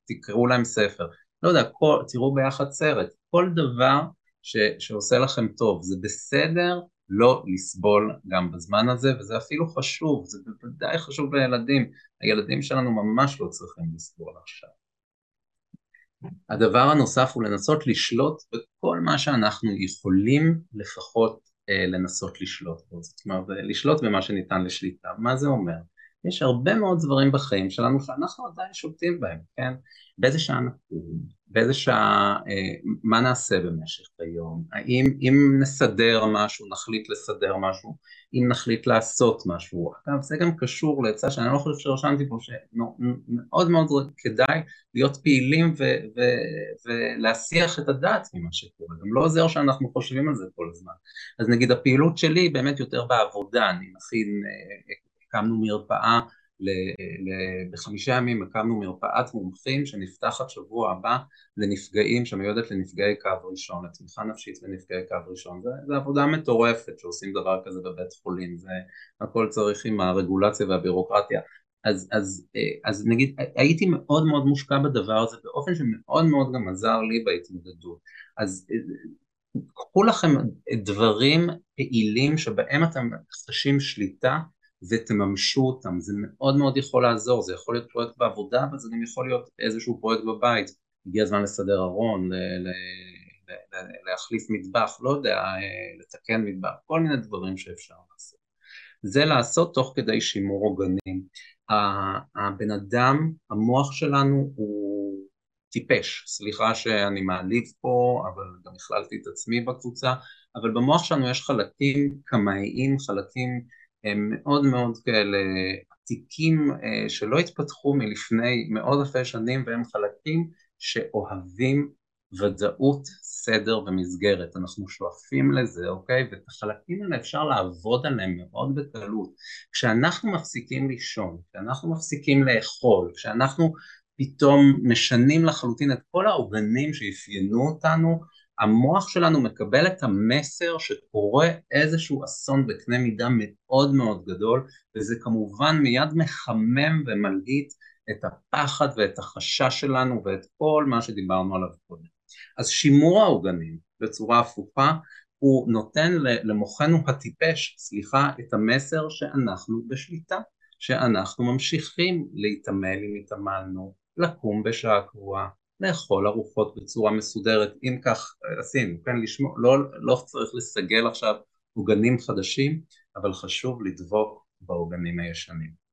תקראו להם ספר, לא יודע, כל, תראו ביחד סרט, כל דבר ש, שעושה לכם טוב, זה בסדר לא לסבול גם בזמן הזה, וזה אפילו חשוב, זה בוודאי חשוב לילדים, הילדים שלנו ממש לא צריכים לסבול עכשיו. הדבר הנוסף הוא לנסות לשלוט בכל מה שאנחנו יכולים לפחות אה, לנסות לשלוט בו, זאת אומרת לשלוט במה שניתן לשליטה, מה זה אומר? יש הרבה מאוד דברים בחיים שלנו שאנחנו עדיין שולטים בהם, כן? באיזה שעה נקום, באיזה שעה, אה, מה נעשה במשך היום, האם אם נסדר משהו, נחליט לסדר משהו, אם נחליט לעשות משהו, אגב זה גם קשור לעצה שאני לא חושב שרשמתי פה שמאוד מאוד כדאי להיות פעילים ו- ו- ולהסיח את הדעת ממה שקורה, גם לא עוזר שאנחנו חושבים על זה כל הזמן, אז נגיד הפעילות שלי היא באמת יותר בעבודה, אני מכין, אה, הקמנו מרפאה ל, ל, בחמישה ימים הקמנו מרפאת מומחים שנפתחת שבוע הבא לנפגעים, שמיועדת לנפגעי קו ראשון, לתמיכה נפשית לנפגעי קו ראשון, זה עבודה מטורפת שעושים דבר כזה בבית חולים, זה הכל צריך עם הרגולציה והבירוקרטיה, אז, אז, אז נגיד הייתי מאוד מאוד מושקע בדבר הזה באופן שמאוד מאוד גם עזר לי בהתמודדות, אז קחו לכם דברים פעילים שבהם אתם חשים שליטה ותממשו אותם, זה מאוד מאוד יכול לעזור, זה יכול להיות פרויקט בעבודה אבל זה גם יכול להיות איזשהו פרויקט בבית, הגיע הזמן לסדר ארון, להחליף מטבח, לא יודע, לתקן מטבח, כל מיני דברים שאפשר לעשות. זה לעשות תוך כדי שימור עוגנים. הבן אדם, המוח שלנו הוא טיפש, סליחה שאני מעליב פה, אבל גם הכללתי את עצמי בקבוצה, אבל במוח שלנו יש חלקים קמאיים, חלקים הם מאוד מאוד כאלה עתיקים אה, שלא התפתחו מלפני מאות אלפי שנים והם חלקים שאוהבים ודאות, סדר ומסגרת, אנחנו שואפים לזה, אוקיי? ואת החלקים האלה אפשר לעבוד עליהם מאוד בקלות. כשאנחנו מפסיקים לישון, כשאנחנו מפסיקים לאכול, כשאנחנו פתאום משנים לחלוטין את כל העוגנים שאפיינו אותנו, המוח שלנו מקבל את המסר שקורה איזשהו אסון בקנה מידה מאוד מאוד גדול וזה כמובן מיד מחמם ומלהיט את הפחד ואת החשש שלנו ואת כל מה שדיברנו עליו קודם. אז שימור העוגנים בצורה הפוכה הוא נותן למוחנו הטיפש, סליחה, את המסר שאנחנו בשליטה, שאנחנו ממשיכים להתעמל אם התעמלנו, לקום בשעה קבועה, לאכול ארוחות בצורה מסודרת, אם כך עשינו, כן, לשמור, לא, לא צריך לסגל עכשיו עוגנים חדשים, אבל חשוב לדבוק בעוגנים הישנים.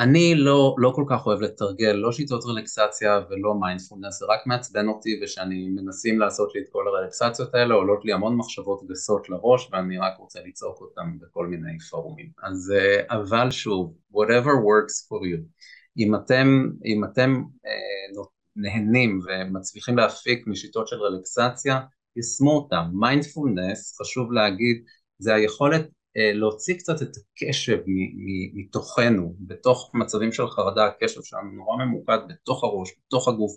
אני לא, לא כל כך אוהב לתרגל, לא שיטות רלקסציה ולא מיינדפולנס, זה רק מעצבן אותי ושאני מנסים לעשות לי את כל הרלקסציות האלה, עולות לי המון מחשבות גסות לראש ואני רק רוצה לצעוק אותם בכל מיני פורומים. אז אה, אבל שוב, whatever works for you. אם אתם, אם אתם אה, נהנים ומצליחים להפיק משיטות של רלקסציה, יישמו אותם. מיינדפולנס, חשוב להגיד, זה היכולת אה, להוציא קצת את הקשב מתוכנו, בתוך מצבים של חרדה, הקשב שלנו נורא ממוקד בתוך הראש, בתוך הגוף,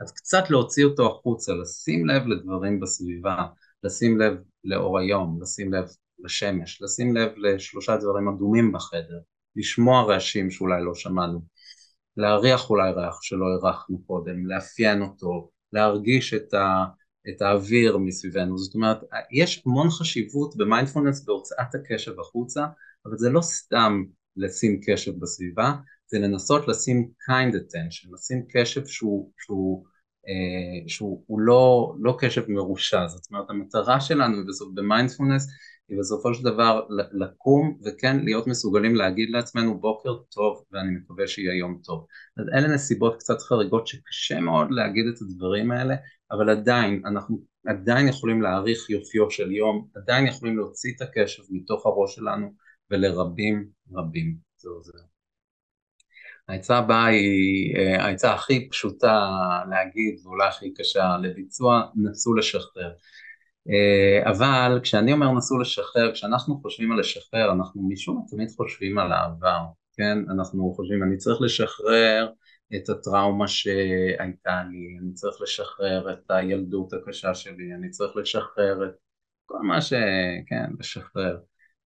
אז קצת להוציא אותו החוצה, לשים לב לדברים בסביבה, לשים לב לאור היום, לשים לב לשמש, לשים לב לשלושה דברים אדומים בחדר, לשמוע רעשים שאולי לא שמענו. להריח אולי ריח שלא הרחנו קודם, לאפיין אותו, להרגיש את, ה, את האוויר מסביבנו, זאת אומרת יש המון חשיבות במיינדפולנס בהוצאת הקשב החוצה, אבל זה לא סתם לשים קשב בסביבה, זה לנסות לשים kind attention, לשים קשב שהוא, שהוא, אה, שהוא לא, לא קשב מרושע, זאת אומרת המטרה שלנו בסוף במיינדפולנס היא בסופו של דבר לקום וכן להיות מסוגלים להגיד לעצמנו בוקר טוב ואני מקווה שיהיה יום טוב. אז אלה נסיבות קצת חריגות שקשה מאוד להגיד את הדברים האלה, אבל עדיין אנחנו עדיין יכולים להעריך יופיו של יום, עדיין יכולים להוציא את הקשב מתוך הראש שלנו ולרבים רבים זה עוזר. העצה הבאה היא אה, העצה הכי פשוטה להגיד ואולי הכי קשה לביצוע, נסו לשחרר. אה, אבל כשאני אומר נסו לשחרר, כשאנחנו חושבים על לשחרר, אנחנו משום מה תמיד חושבים על העבר, כן? אנחנו חושבים, אני צריך לשחרר את הטראומה שהייתה לי, אני צריך לשחרר את הילדות הקשה שלי, אני צריך לשחרר את כל מה ש... כן, לשחרר.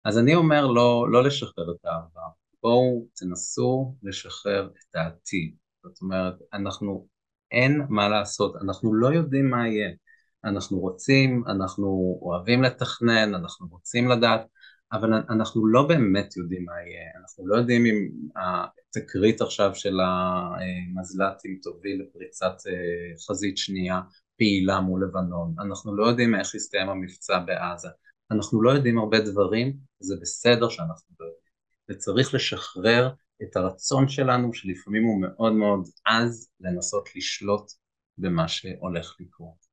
אז אני אומר לא, לא לשחרר את העבר, בואו תנסו לשחרר את העתיד. זאת אומרת, אנחנו, אין מה לעשות, אנחנו לא יודעים מה יהיה. אנחנו רוצים, אנחנו אוהבים לתכנן, אנחנו רוצים לדעת, אבל אנחנו לא באמת יודעים מה יהיה, אנחנו לא יודעים אם התקרית עכשיו של המזל"טים תוביל לפריצת אה, חזית שנייה פעילה מול לבנון, אנחנו לא יודעים איך יסתיים המבצע בעזה, אנחנו לא יודעים הרבה דברים, זה בסדר שאנחנו לא יודעים, וצריך לשחרר את הרצון שלנו שלפעמים הוא מאוד מאוד עז לנסות לשלוט במה שהולך לקרות.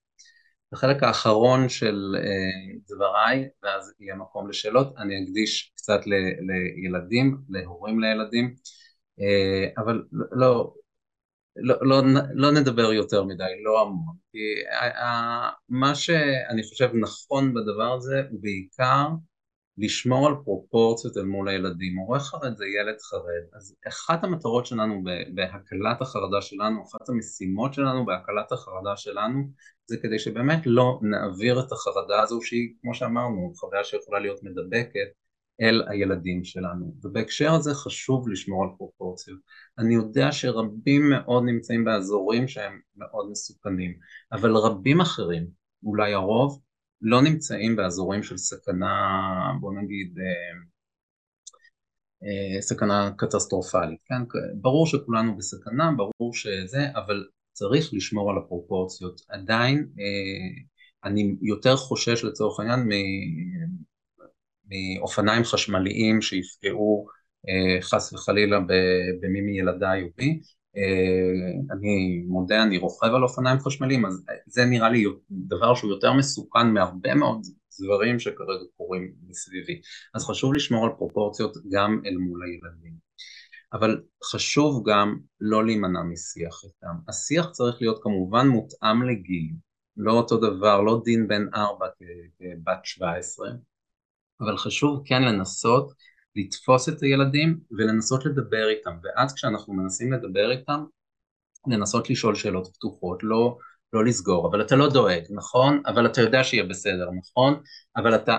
בחלק האחרון של אה, דבריי, ואז יהיה מקום לשאלות, אני אקדיש קצת ל, לילדים, להורים לילדים, אה, אבל לא, לא, לא, לא נדבר יותר מדי, לא המון, כי מה שאני חושב נכון בדבר הזה הוא בעיקר לשמור על פרופורציות אל מול הילדים. הורה חרד זה ילד חרד, אז אחת המטרות שלנו בהקלת החרדה שלנו, אחת המשימות שלנו בהקלת החרדה שלנו, זה כדי שבאמת לא נעביר את החרדה הזו שהיא, כמו שאמרנו, חוויה שיכולה להיות מדבקת, אל הילדים שלנו. ובהקשר הזה חשוב לשמור על פרופורציות. אני יודע שרבים מאוד נמצאים באזורים שהם מאוד מסוכנים, אבל רבים אחרים, אולי הרוב, לא נמצאים באזורים של סכנה, בוא נגיד, אה, אה, סכנה קטסטרופלית, כן? ברור שכולנו בסכנה, ברור שזה, אבל צריך לשמור על הפרופורציות. עדיין אה, אני יותר חושש לצורך העניין מאופניים חשמליים שיפגעו חס וחלילה במי מילדיי ובי, אני מודה, אני רוכב על אופניים חשמליים, אז זה נראה לי דבר שהוא יותר מסוכן מהרבה מאוד דברים שכרגע קורים מסביבי. אז חשוב לשמור על פרופורציות גם אל מול הילדים. אבל חשוב גם לא להימנע משיח איתם. השיח צריך להיות כמובן מותאם לגיל, לא אותו דבר, לא דין בן ארבע כבת שבע עשרה, אבל חשוב כן לנסות לתפוס את הילדים ולנסות לדבר איתם, ואז כשאנחנו מנסים לדבר איתם, לנסות לשאול שאלות פתוחות, לא, לא לסגור, אבל אתה לא דואג, נכון? אבל אתה יודע שיהיה בסדר, נכון? אבל אתה,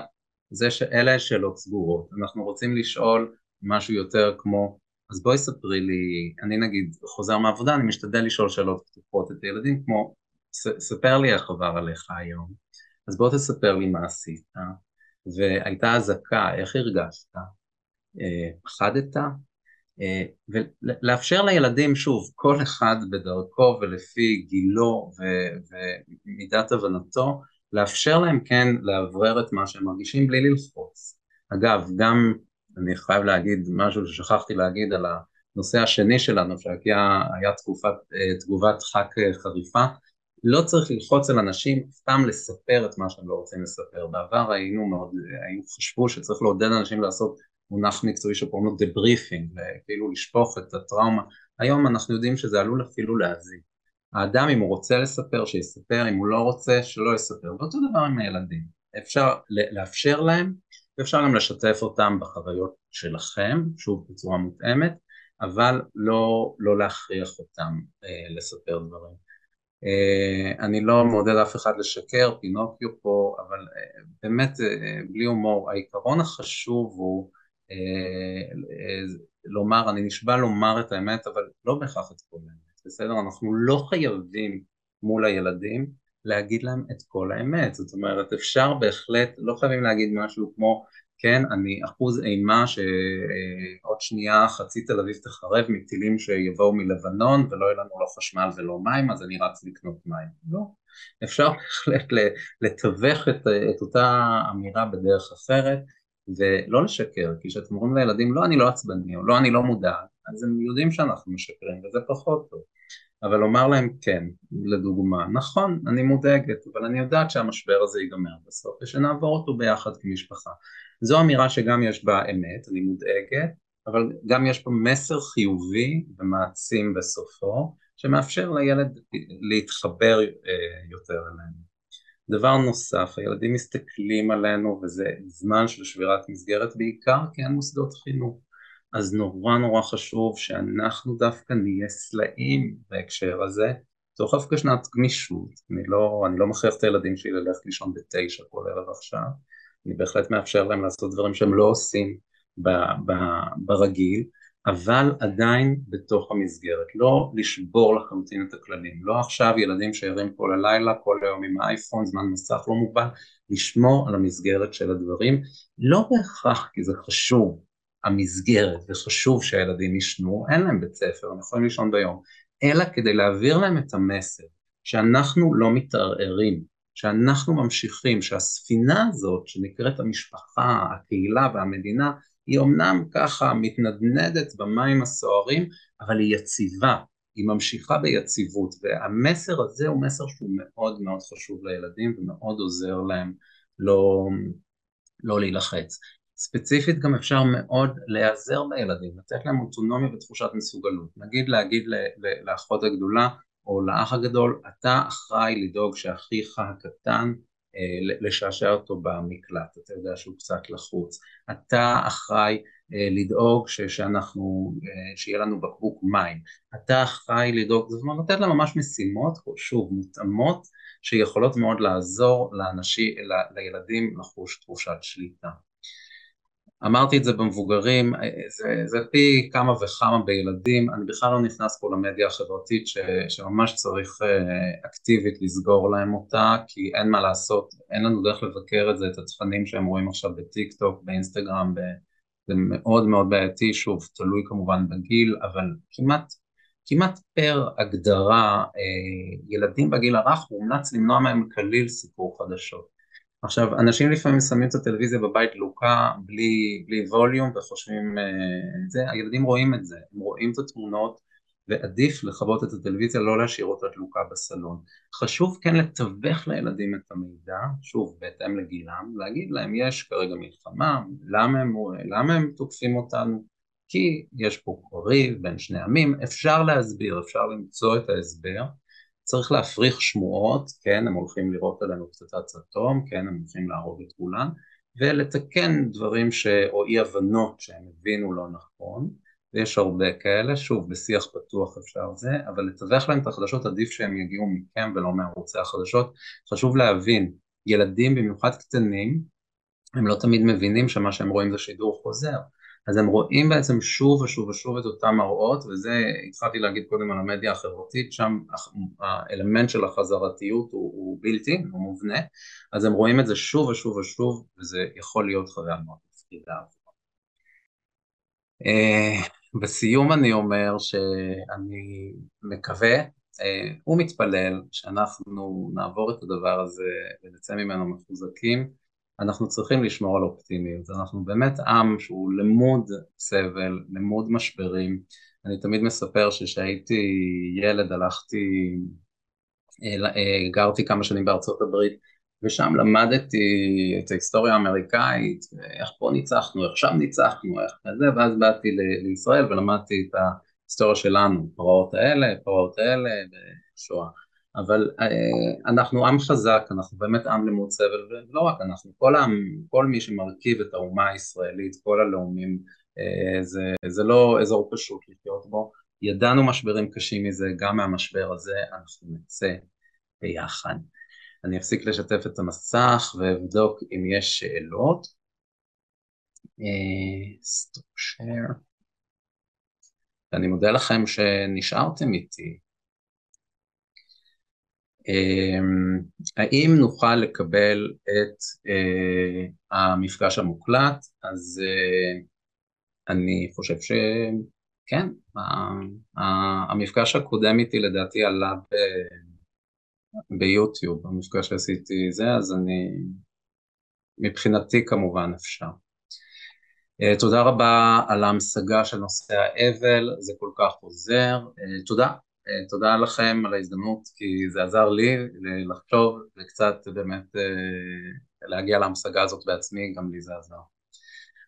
זה שאלה שאלות סגורות, אנחנו רוצים לשאול משהו יותר כמו, אז בואי ספרי לי, אני נגיד חוזר מהעבודה, אני משתדל לשאול שאלות פתוחות את הילדים, כמו, ספר לי איך עבר עליך היום, אז בוא תספר לי מה עשית, והייתה אזעקה, איך הרגשת? פחדת, ולאפשר לילדים, שוב, כל אחד בדרכו ולפי גילו ומידת הבנתו, לאפשר להם כן לאוורר את מה שהם מרגישים בלי ללחוץ. אגב, גם אני חייב להגיד משהו ששכחתי להגיד על הנושא השני שלנו, שהיה תגובת, אה, תגובת ח"כ חריפה, לא צריך ללחוץ על אנשים סתם לספר את מה שהם לא רוצים לספר. בעבר היינו מאוד, היינו חשבו שצריך לעודד אנשים לעשות מונח מקצועי שקוראים לו דבריפינג, כאילו לשפוך את הטראומה. היום אנחנו יודעים שזה עלול אפילו להזיק. האדם אם הוא רוצה לספר שיספר, אם הוא לא רוצה שלא יספר, ואותו דבר עם הילדים. אפשר לאפשר להם ואפשר גם לשתף אותם בחוויות שלכם, שוב בצורה מותאמת, אבל לא, לא להכריח אותם אה, לספר דברים. אה, אני לא מעודד אף אחד לשקר, פינוקיו פה, אבל אה, באמת אה, בלי הומור, העיקרון החשוב הוא לומר, אני נשבע לומר את האמת, אבל לא בהכרח את כל האמת, בסדר? אנחנו לא חייבים מול הילדים להגיד להם את כל האמת, זאת אומרת אפשר בהחלט, לא חייבים להגיד משהו כמו כן, אני אחוז אימה שעוד שנייה חצי תל אביב תחרב מטילים שיבואו מלבנון ולא יהיה לנו לא חשמל ולא מים אז אני רץ לקנות מים, לא, אפשר בהחלט לתווך את, את אותה אמירה בדרך אחרת ולא לשקר, כי כשאתם אומרים לילדים לא אני לא עצבני או לא אני לא מודע, אז הם יודעים שאנחנו משקרים וזה פחות טוב, אבל לומר להם כן, לדוגמה, נכון, אני מודאגת, אבל אני יודעת שהמשבר הזה ייגמר בסוף ושנעבור אותו ביחד כמשפחה. זו אמירה שגם יש בה אמת, אני מודאגת, אבל גם יש פה מסר חיובי ומעצים בסופו, שמאפשר לילד להתחבר אה, יותר אלינו. דבר נוסף, הילדים מסתכלים עלינו וזה זמן של שבירת מסגרת בעיקר כי אין מוסדות חינוך. אז נורא נורא חשוב שאנחנו דווקא נהיה סלעים בהקשר הזה תוך הפגשנת גמישות, אני לא, אני לא מכריח את הילדים שלי ללכת לישון בתשע כל ערב עכשיו, אני בהחלט מאפשר להם לעשות דברים שהם לא עושים ב, ב, ברגיל, אבל עדיין בתוך המסגרת, לא לשבור לחלוטין את הכללים, לא עכשיו ילדים שערים כל הלילה, כל היום עם האייפון, זמן מסך לא מוגבל, לשמור על המסגרת של הדברים, לא בהכרח כי זה חשוב, המסגרת, וחשוב שהילדים ישנו, אין להם בית ספר, הם יכולים לישון ביום, אלא כדי להעביר להם את המסר שאנחנו לא מתערערים, שאנחנו ממשיכים, שהספינה הזאת שנקראת המשפחה, הקהילה והמדינה היא אמנם ככה מתנדנדת במים הסוערים, אבל היא יציבה, היא ממשיכה ביציבות, והמסר הזה הוא מסר שהוא מאוד מאוד חשוב לילדים ומאוד עוזר להם לא, לא להילחץ. ספציפית גם אפשר מאוד להיעזר בילדים, לתת להם אוטונומיה ותחושת מסוגלות. נגיד להגיד לאחות הגדולה או לאח הגדול, אתה אחראי לדאוג שאחיך הקטן לשעשע אותו במקלט, אתה יודע שהוא קצת לחוץ, אתה אחראי אה, לדאוג ש, שאנחנו, אה, שיהיה לנו בקבוק מים, אתה אחראי לדאוג, זאת אומרת לתת להם ממש משימות, שוב, מותאמות, שיכולות מאוד לעזור לאנשים, לילדים לחוש תחושת שליטה. אמרתי את זה במבוגרים, זה, זה פי כמה וכמה בילדים, אני בכלל לא נכנס פה למדיה החברתית ש, שממש צריך אה, אקטיבית לסגור להם אותה, כי אין מה לעשות, אין לנו דרך לבקר את זה, את התכנים שהם רואים עכשיו בטיק טוק, באינסטגרם, ב, זה מאוד מאוד בעייתי, שוב, תלוי כמובן בגיל, אבל כמעט, כמעט פר הגדרה, אה, ילדים בגיל הרך מומלץ למנוע מהם כליל סיפור חדשות. עכשיו, אנשים לפעמים שמים את הטלוויזיה בבית דלוקה בלי, בלי ווליום וחושבים uh, זה, הילדים רואים את זה, הם רואים את התמונות ועדיף לכבות את הטלוויזיה, לא להשאיר אותה דלוקה בסלון. חשוב כן לתווך לילדים את המידע, שוב, בהתאם לגילם, להגיד להם יש כרגע מלחמה, למה הם, למה הם תוקפים אותנו? כי יש פה ריב בין שני עמים, אפשר להסביר, אפשר למצוא את ההסבר צריך להפריך שמועות, כן, הם הולכים לראות עלינו פצצת אטום, כן, הם הולכים להרוג את כולן, ולתקן דברים ש... או אי הבנות שהם הבינו לא נכון, ויש הרבה כאלה, שוב, בשיח פתוח אפשר זה, אבל לתווך להם את החדשות עדיף שהם יגיעו מכם ולא מערוצי החדשות. חשוב להבין, ילדים במיוחד קטנים, הם לא תמיד מבינים שמה שהם רואים זה שידור חוזר. אז הם רואים בעצם שוב ושוב ושוב את אותם מראות, וזה התחלתי להגיד קודם על המדיה החברתית, שם האלמנט של החזרתיות הוא, הוא בלתי, הוא מובנה, אז הם רואים את זה שוב ושוב ושוב, וזה יכול להיות חוויה מאוד מפחידה. Uh, בסיום אני אומר שאני מקווה uh, ומתפלל שאנחנו נעבור את הדבר הזה ונצא ממנו מחוזקים אנחנו צריכים לשמור על אופטימיות, אנחנו באמת עם שהוא למוד סבל, למוד משברים, אני תמיד מספר שכשהייתי ילד הלכתי, אה, אה, גרתי כמה שנים בארצות הברית ושם למדתי את ההיסטוריה האמריקאית, איך פה ניצחנו, איך שם ניצחנו, איך כזה, ואז באתי לישראל ולמדתי את ההיסטוריה שלנו, פרעות האלה, פרעות האלה, ושואה. אבל אה, אנחנו עם חזק, אנחנו באמת עם למוד סבל, ולא רק אנחנו, כל, עם, כל מי שמרכיב את האומה הישראלית, כל הלאומים, אה, זה, זה לא אזור פשוט לחיות בו, ידענו משברים קשים מזה, גם מהמשבר הזה אנחנו נצא ביחד. אני אפסיק לשתף את המסך ואבדוק אם יש שאלות. stop אה, share. אני מודה לכם שנשארתם איתי. אמ, האם נוכל לקבל את אה, המפגש המוקלט? אז אה, אני חושב שכן, המפגש הקודם איתי לדעתי עלה ב... ביוטיוב, המפגש שעשיתי זה, אז אני, מבחינתי כמובן אפשר. אה, תודה רבה על ההמשגה של נושא האבל, זה כל כך עוזר. תודה תודה לכם על ההזדמנות, כי זה עזר לי לחשוב וקצת באמת אה, להגיע להמשגה הזאת בעצמי, גם לי זה עזר.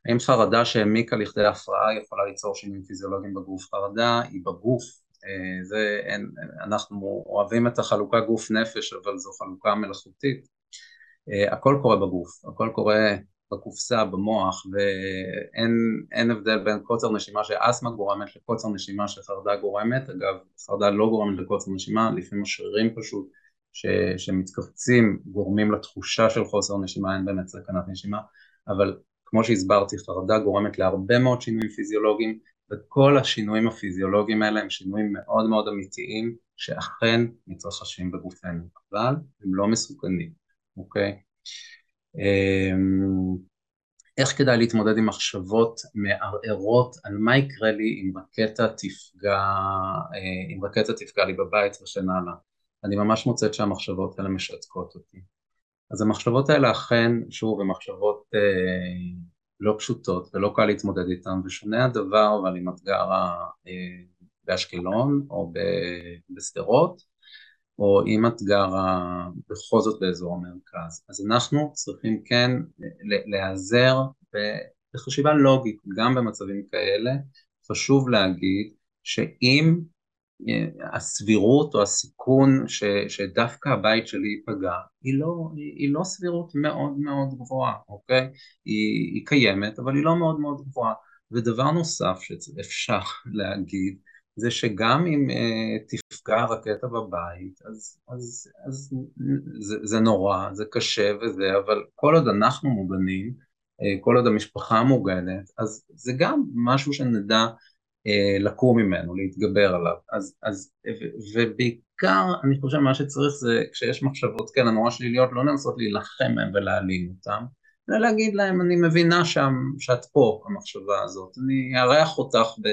האם חרדה שהעמיקה לכדי הפרעה יכולה ליצור שינויים פיזיולוגיים בגוף? חרדה היא בגוף, אה, זה, אין, אנחנו אוהבים את החלוקה גוף נפש, אבל זו חלוקה מלאכותית. אה, הכל קורה בגוף, הכל קורה בקופסה, במוח, ואין הבדל בין קוצר נשימה שאסתמה גורמת לקוצר נשימה שחרדה גורמת, אגב חרדה לא גורמת לקוצר נשימה, לפעמים השרירים פשוט ש, שמתכווצים גורמים לתחושה של חוסר נשימה, אין באמת סכנת נשימה, אבל כמו שהסברתי חרדה גורמת להרבה מאוד שינויים פיזיולוגיים וכל השינויים הפיזיולוגיים האלה הם שינויים מאוד מאוד אמיתיים שאכן מתרחשים בגופנו, אבל הם לא מסוכנים, אוקיי? אמ, איך כדאי להתמודד עם מחשבות מערערות על מה יקרה לי אם רקטה תפגע, אה, אם רקטה תפגע לי בבית וכן הלאה. אני ממש מוצאת שהמחשבות האלה משתקות אותי. אז המחשבות האלה אכן, שוב, הן מחשבות אה, לא פשוטות ולא קל להתמודד איתן, ושונה הדבר אבל אם את גרה אה, באשקלון או בשדרות, או אם את גרה בכל זאת באזור המרכז. אז אנחנו צריכים כן להיעזר בחשיבה לוגית, גם במצבים כאלה. חשוב להגיד שאם אה, הסבירות או הסיכון ש, שדווקא הבית שלי ייפגע היא לא, היא לא סבירות מאוד מאוד גבוהה, אוקיי? היא, היא קיימת אבל היא לא מאוד מאוד גבוהה. ודבר נוסף שאפשר להגיד זה שגם אם uh, תפגע רקטה בבית, אז, אז, אז זה, זה נורא, זה קשה וזה, אבל כל עוד אנחנו מוגנים, uh, כל עוד המשפחה מוגנת, אז זה גם משהו שנדע uh, לקום ממנו, להתגבר עליו. אז, אז, ו, ובעיקר, אני חושב מה שצריך זה, כשיש מחשבות כאלה נורא שליליות, לא לנסות להילחם מהם ולהעלים אותם, אלא להגיד להם, אני מבינה שם, שאת פה, המחשבה הזאת, אני אארח אותך ב...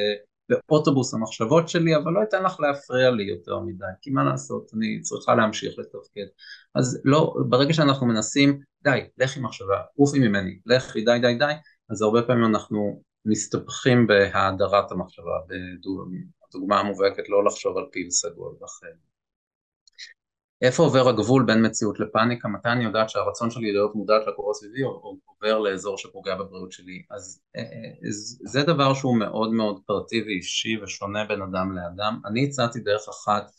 באוטובוס המחשבות שלי, אבל לא אתן לך להפריע לי יותר מדי, כי מה לעשות, אני צריכה להמשיך לתפקד. אז לא, ברגע שאנחנו מנסים, די, לכי מחשבה, עופי ממני, לכי, די, די, די, אז הרבה פעמים אנחנו מסתבכים בהאדרת המחשבה, בדוגמה המובהקת לא לחשוב על פיל סגול וכן. איפה עובר הגבול בין מציאות לפאניקה? מתי אני יודעת שהרצון שלי להיות מודעת לקורא סביבי עובר לאזור שפוגע בבריאות שלי? אז אה, אה, זה דבר שהוא מאוד מאוד פרטי ואישי ושונה בין אדם לאדם. אני הצעתי דרך אחת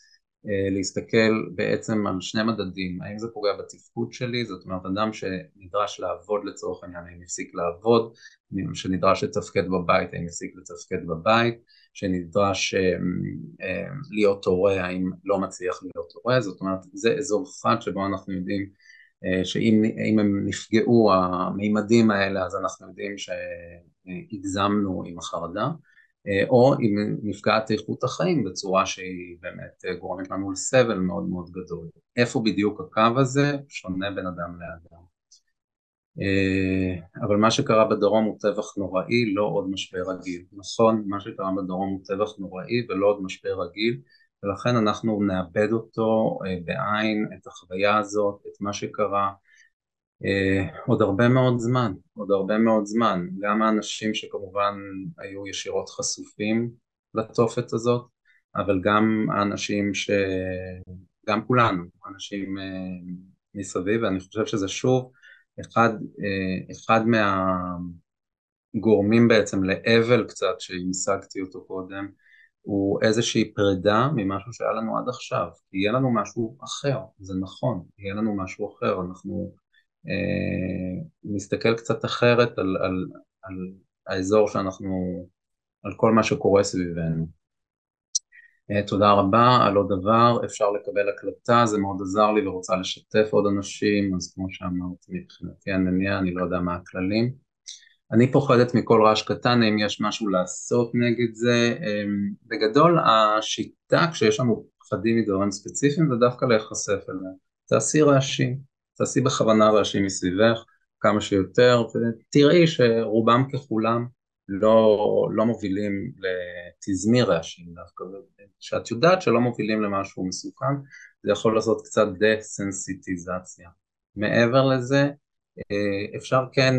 להסתכל בעצם על שני מדדים, האם זה פוגע בתפקוד שלי, זאת אומרת אדם שנדרש לעבוד לצורך העניין, האם יפסיק לעבוד, שנדרש לתפקד בבית, האם יפסיק לתפקד בבית, שנדרש אה, אה, להיות הורה, האם לא מצליח להיות הורה, זאת אומרת זה אזור אחד שבו אנחנו יודעים שאם הם נפגעו המימדים האלה אז אנחנו יודעים שהגזמנו עם החרדה. אה, או אם נפגעת איכות החיים בצורה שהיא באמת אה, גורמת לנו לסבל מאוד מאוד גדול. איפה בדיוק הקו הזה? שונה בין אדם לאדם. אה, אבל מה שקרה בדרום הוא טבח נוראי, לא עוד משבר רגיל. נכון, מה שקרה בדרום הוא טבח נוראי ולא עוד משבר רגיל, ולכן אנחנו נאבד אותו בעין, את החוויה הזאת, את מה שקרה, עוד הרבה מאוד זמן, עוד הרבה מאוד זמן, גם האנשים שכמובן היו ישירות חשופים לתופת הזאת, אבל גם האנשים ש... גם כולנו, אנשים uh, מסביב, ואני חושב שזה שוב אחד, uh, אחד מהגורמים בעצם לאבל קצת שהמשגתי אותו קודם, הוא איזושהי פרידה ממשהו שהיה לנו עד עכשיו, יהיה לנו משהו אחר, זה נכון, יהיה לנו משהו אחר, אנחנו נסתכל קצת אחרת על, על, על האזור שאנחנו, על כל מה שקורה סביבנו. תודה רבה על עוד דבר, אפשר לקבל הקלטה, זה מאוד עזר לי ורוצה לשתף עוד אנשים, אז כמו שאמרתי מבחינתי המניע, אני לא יודע מה הכללים. אני פוחדת מכל רעש קטן, אם יש משהו לעשות נגד זה. בגדול השיטה כשיש לנו פחדים מדברים ספציפיים זה דווקא להיחשף אליהם. תעשי רעשים, תעשי בכוונה רעשים מסביבך כמה שיותר, ותראי שרובם ככולם לא, לא מובילים לתזמי רעשים דווקא, שאת יודעת שלא מובילים למשהו מסוכן, זה יכול לעשות קצת דה-סנסיטיזציה. מעבר לזה, אה, אפשר כן,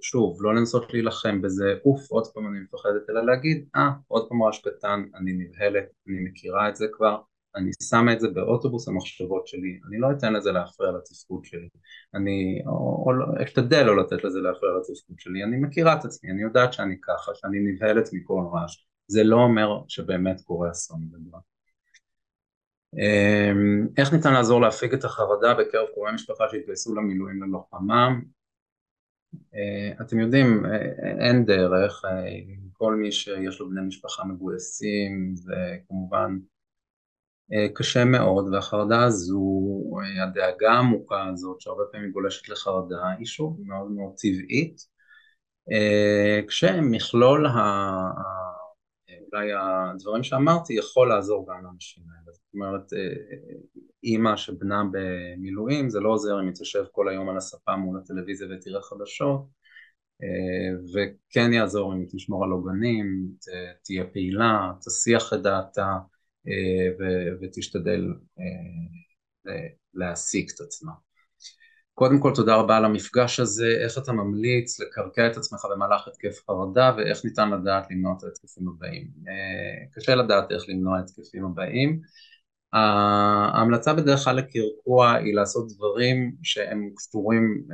שוב, לא לנסות להילחם בזה, אוף, עוד פעם אני מפחדת, אלא להגיד, אה, ah, עוד פעם רעש קטן, אני נבהלת, אני מכירה את זה כבר, אני שמה את זה באוטובוס המחשבות שלי, אני לא אתן לזה להפריע לתפקוד שלי, אני אשתדל לא לתת לזה להפריע לתפקוד שלי, אני מכירה את עצמי, אני יודעת שאני ככה, שאני נבהלת מכל רעש, זה לא אומר שבאמת קורה אסון גדול. איך ניתן לעזור להפיג את החרדה בקרב קרובי משפחה שהתגייסו למילואים ללוחמם? אתם יודעים, אין דרך, כל מי שיש לו בני משפחה מגויסים זה כמובן קשה מאוד והחרדה הזו, הדאגה העמוקה הזאת שהרבה פעמים גולשת לחרדה היא שוב מאוד מאוד טבעית. כשמכלול אולי הדברים שאמרתי יכול לעזור גם לאנשים האלה, זאת אומרת אימא שבנה במילואים זה לא עוזר אם היא תשב כל היום על הספה מול הטלוויזיה ותראה חדשות וכן יעזור אם היא תשמור על עוגנים, תהיה פעילה, תסיח את דעתה ותשתדל להעסיק את עצמה. קודם כל תודה רבה על המפגש הזה, איך אתה ממליץ לקרקע את עצמך במהלך התקף חרדה ואיך ניתן לדעת למנוע את ההתקפים הבאים? קשה לדעת איך למנוע התקפים הבאים, ההמלצה בדרך כלל לקרקוע היא לעשות דברים שהם קשורים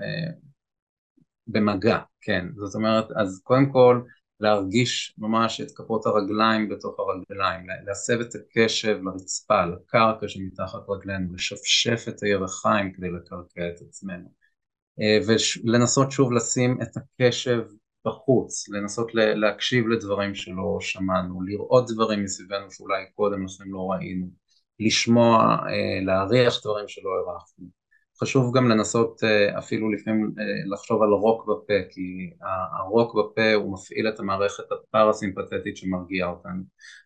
במגע, כן, זאת אומרת אז קודם כל להרגיש ממש את כפות הרגליים בתוך הרגליים, להסב את הקשב לרצפה, לקרקע שמתחת רגלינו, לשפשף את הירכיים כדי לקרקע את עצמנו. ולנסות שוב לשים את הקשב בחוץ, לנסות להקשיב לדברים שלא שמענו, לראות דברים מסביבנו שאולי קודם לכן לא ראינו, לשמוע, להריח דברים שלא הרחנו חשוב גם לנסות אפילו לפעמים לחשוב על רוק בפה כי הרוק בפה הוא מפעיל את המערכת הפרסימפטית שמרגיעה אותנו.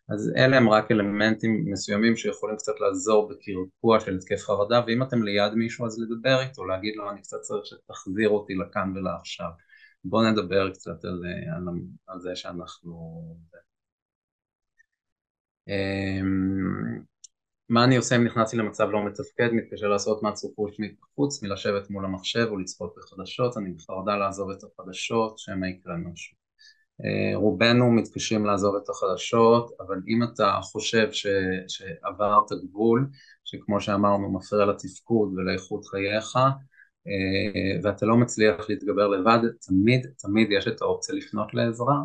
אז אלה הם רק אלמנטים מסוימים שיכולים קצת לעזור בקרקוע של התקף חרדה ואם אתם ליד מישהו אז לדבר איתו, להגיד לו אני קצת צריך שתחזיר אותי לכאן ולעכשיו. בואו נדבר קצת על, על, על זה שאנחנו מה אני עושה אם נכנסתי למצב לא מתפקד, מתקשה לעשות מהצופות מבחוץ, מלשבת מול המחשב ולצפות בחדשות, אני בחרדה לעזוב את החדשות, שמא יקרה משהו. רובנו מתקשים לעזוב את החדשות, אבל אם אתה חושב ש, שעברת גבול, שכמו שאמרנו מפריע לתפקוד ולאיכות חייך, ואתה לא מצליח להתגבר לבד, תמיד תמיד יש את האופציה לפנות לעזרה,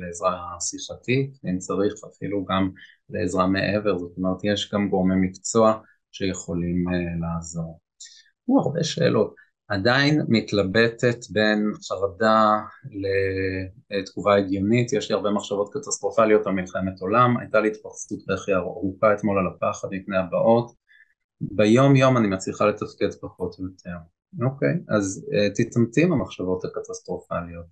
לעזרה שיחתית, אם צריך אפילו גם לעזרה מעבר, זאת אומרת יש גם גורמי מקצוע שיכולים לעזור. הוא הרבה שאלות, עדיין מתלבטת בין חרדה לתגובה הגיונית, יש לי הרבה מחשבות קטסטרופליות על מלחמת עולם, הייתה לי התפרצות בכי ארוכה אתמול על הפחד מפני הבאות, ביום יום אני מצליחה לתפקד פחות או יותר. אוקיי, אז תתאמצי עם המחשבות הקטסטרופליות,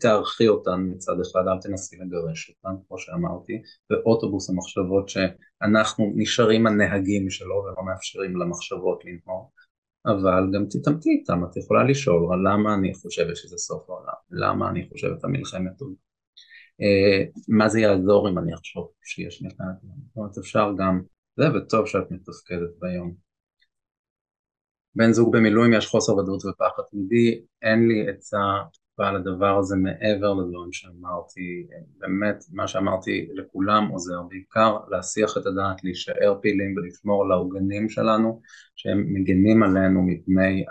תערכי אותן מצד אחד, אל תנסי לגרש אותן, כמו שאמרתי, באוטובוס המחשבות שאנחנו נשארים הנהגים שלו ולא מאפשרים למחשבות לנהוג, אבל גם תתאמצי איתן, את יכולה לשאול למה אני חושבת שזה סוף העולם, למה אני חושבת המלחמת עולם, מה זה יעזור אם אני אחשוב שיש מלחמת זאת אומרת אפשר גם, זה וטוב שאת מתפקדת ביום בן זוג במילואים יש חוסר ודאות ופחד תמידי, אין לי עצה על הדבר הזה מעבר לדברים שאמרתי, באמת מה שאמרתי לכולם עוזר, בעיקר להסיח את הדעת, להישאר פעילים ולשמור על העוגנים שלנו שהם מגנים עלינו מפני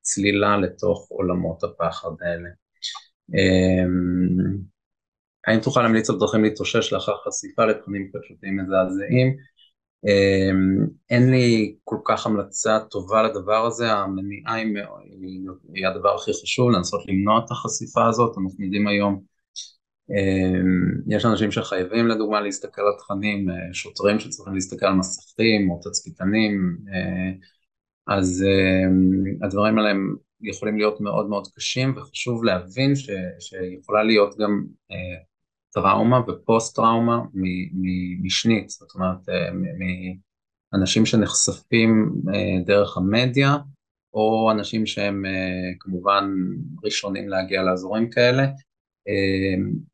הצלילה לתוך עולמות הפחד האלה. האם תוכל להמליץ על דרכים להתאושש לאחר חשיפה לתכנים פשוטים מזעזעים? אין לי כל כך המלצה טובה לדבר הזה, המניעה היא הדבר הכי חשוב, לנסות למנוע את החשיפה הזאת, אנחנו יודעים היום, יש אנשים שחייבים לדוגמה להסתכל על תכנים, שוטרים שצריכים להסתכל על מסכים או תצפיתנים, אז הדברים האלה הם יכולים להיות מאוד מאוד קשים וחשוב להבין שיכולה להיות גם טראומה ופוסט טראומה משנית, זאת אומרת מאנשים שנחשפים דרך המדיה או אנשים שהם כמובן ראשונים להגיע לאזורים כאלה,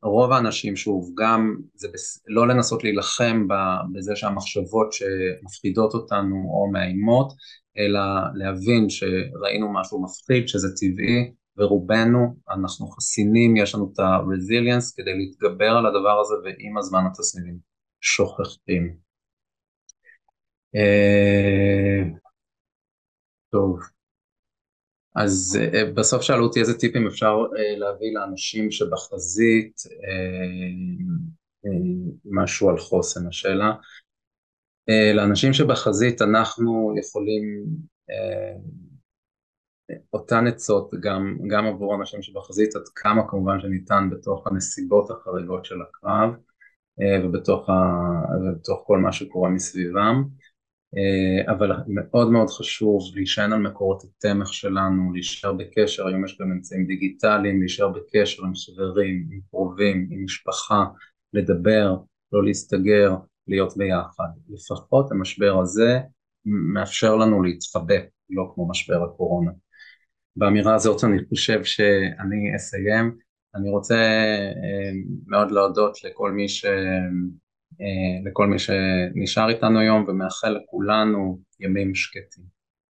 רוב האנשים שוב גם זה לא לנסות להילחם בזה שהמחשבות שמפחידות אותנו או מאיימות אלא להבין שראינו משהו מפחיד שזה טבעי ורובנו אנחנו חסינים, יש לנו את ה-resilience כדי להתגבר על הדבר הזה ועם הזמן התסמינים שוכחים. טוב, אז בסוף שאלו אותי איזה טיפים אפשר להביא לאנשים שבחזית משהו על חוסן השאלה לאנשים שבחזית אנחנו יכולים אותן עצות גם, גם עבור אנשים שבחזית, עד כמה כמובן שניתן בתוך הנסיבות החריגות של הקרב ובתוך, ה, ובתוך כל מה שקורה מסביבם, אבל מאוד מאוד חשוב להישען על מקורות התמך שלנו, להישאר בקשר, היום יש גם אמצעים דיגיטליים, להישאר בקשר עם חברים, עם קרובים, עם משפחה, לדבר, לא להסתגר, להיות ביחד. לפחות המשבר הזה מאפשר לנו להתחבא, לא כמו משבר הקורונה. באמירה הזאת אני חושב שאני אסיים. אני רוצה מאוד להודות לכל מי, ש... לכל מי שנשאר איתנו היום ומאחל לכולנו ימים שקטים.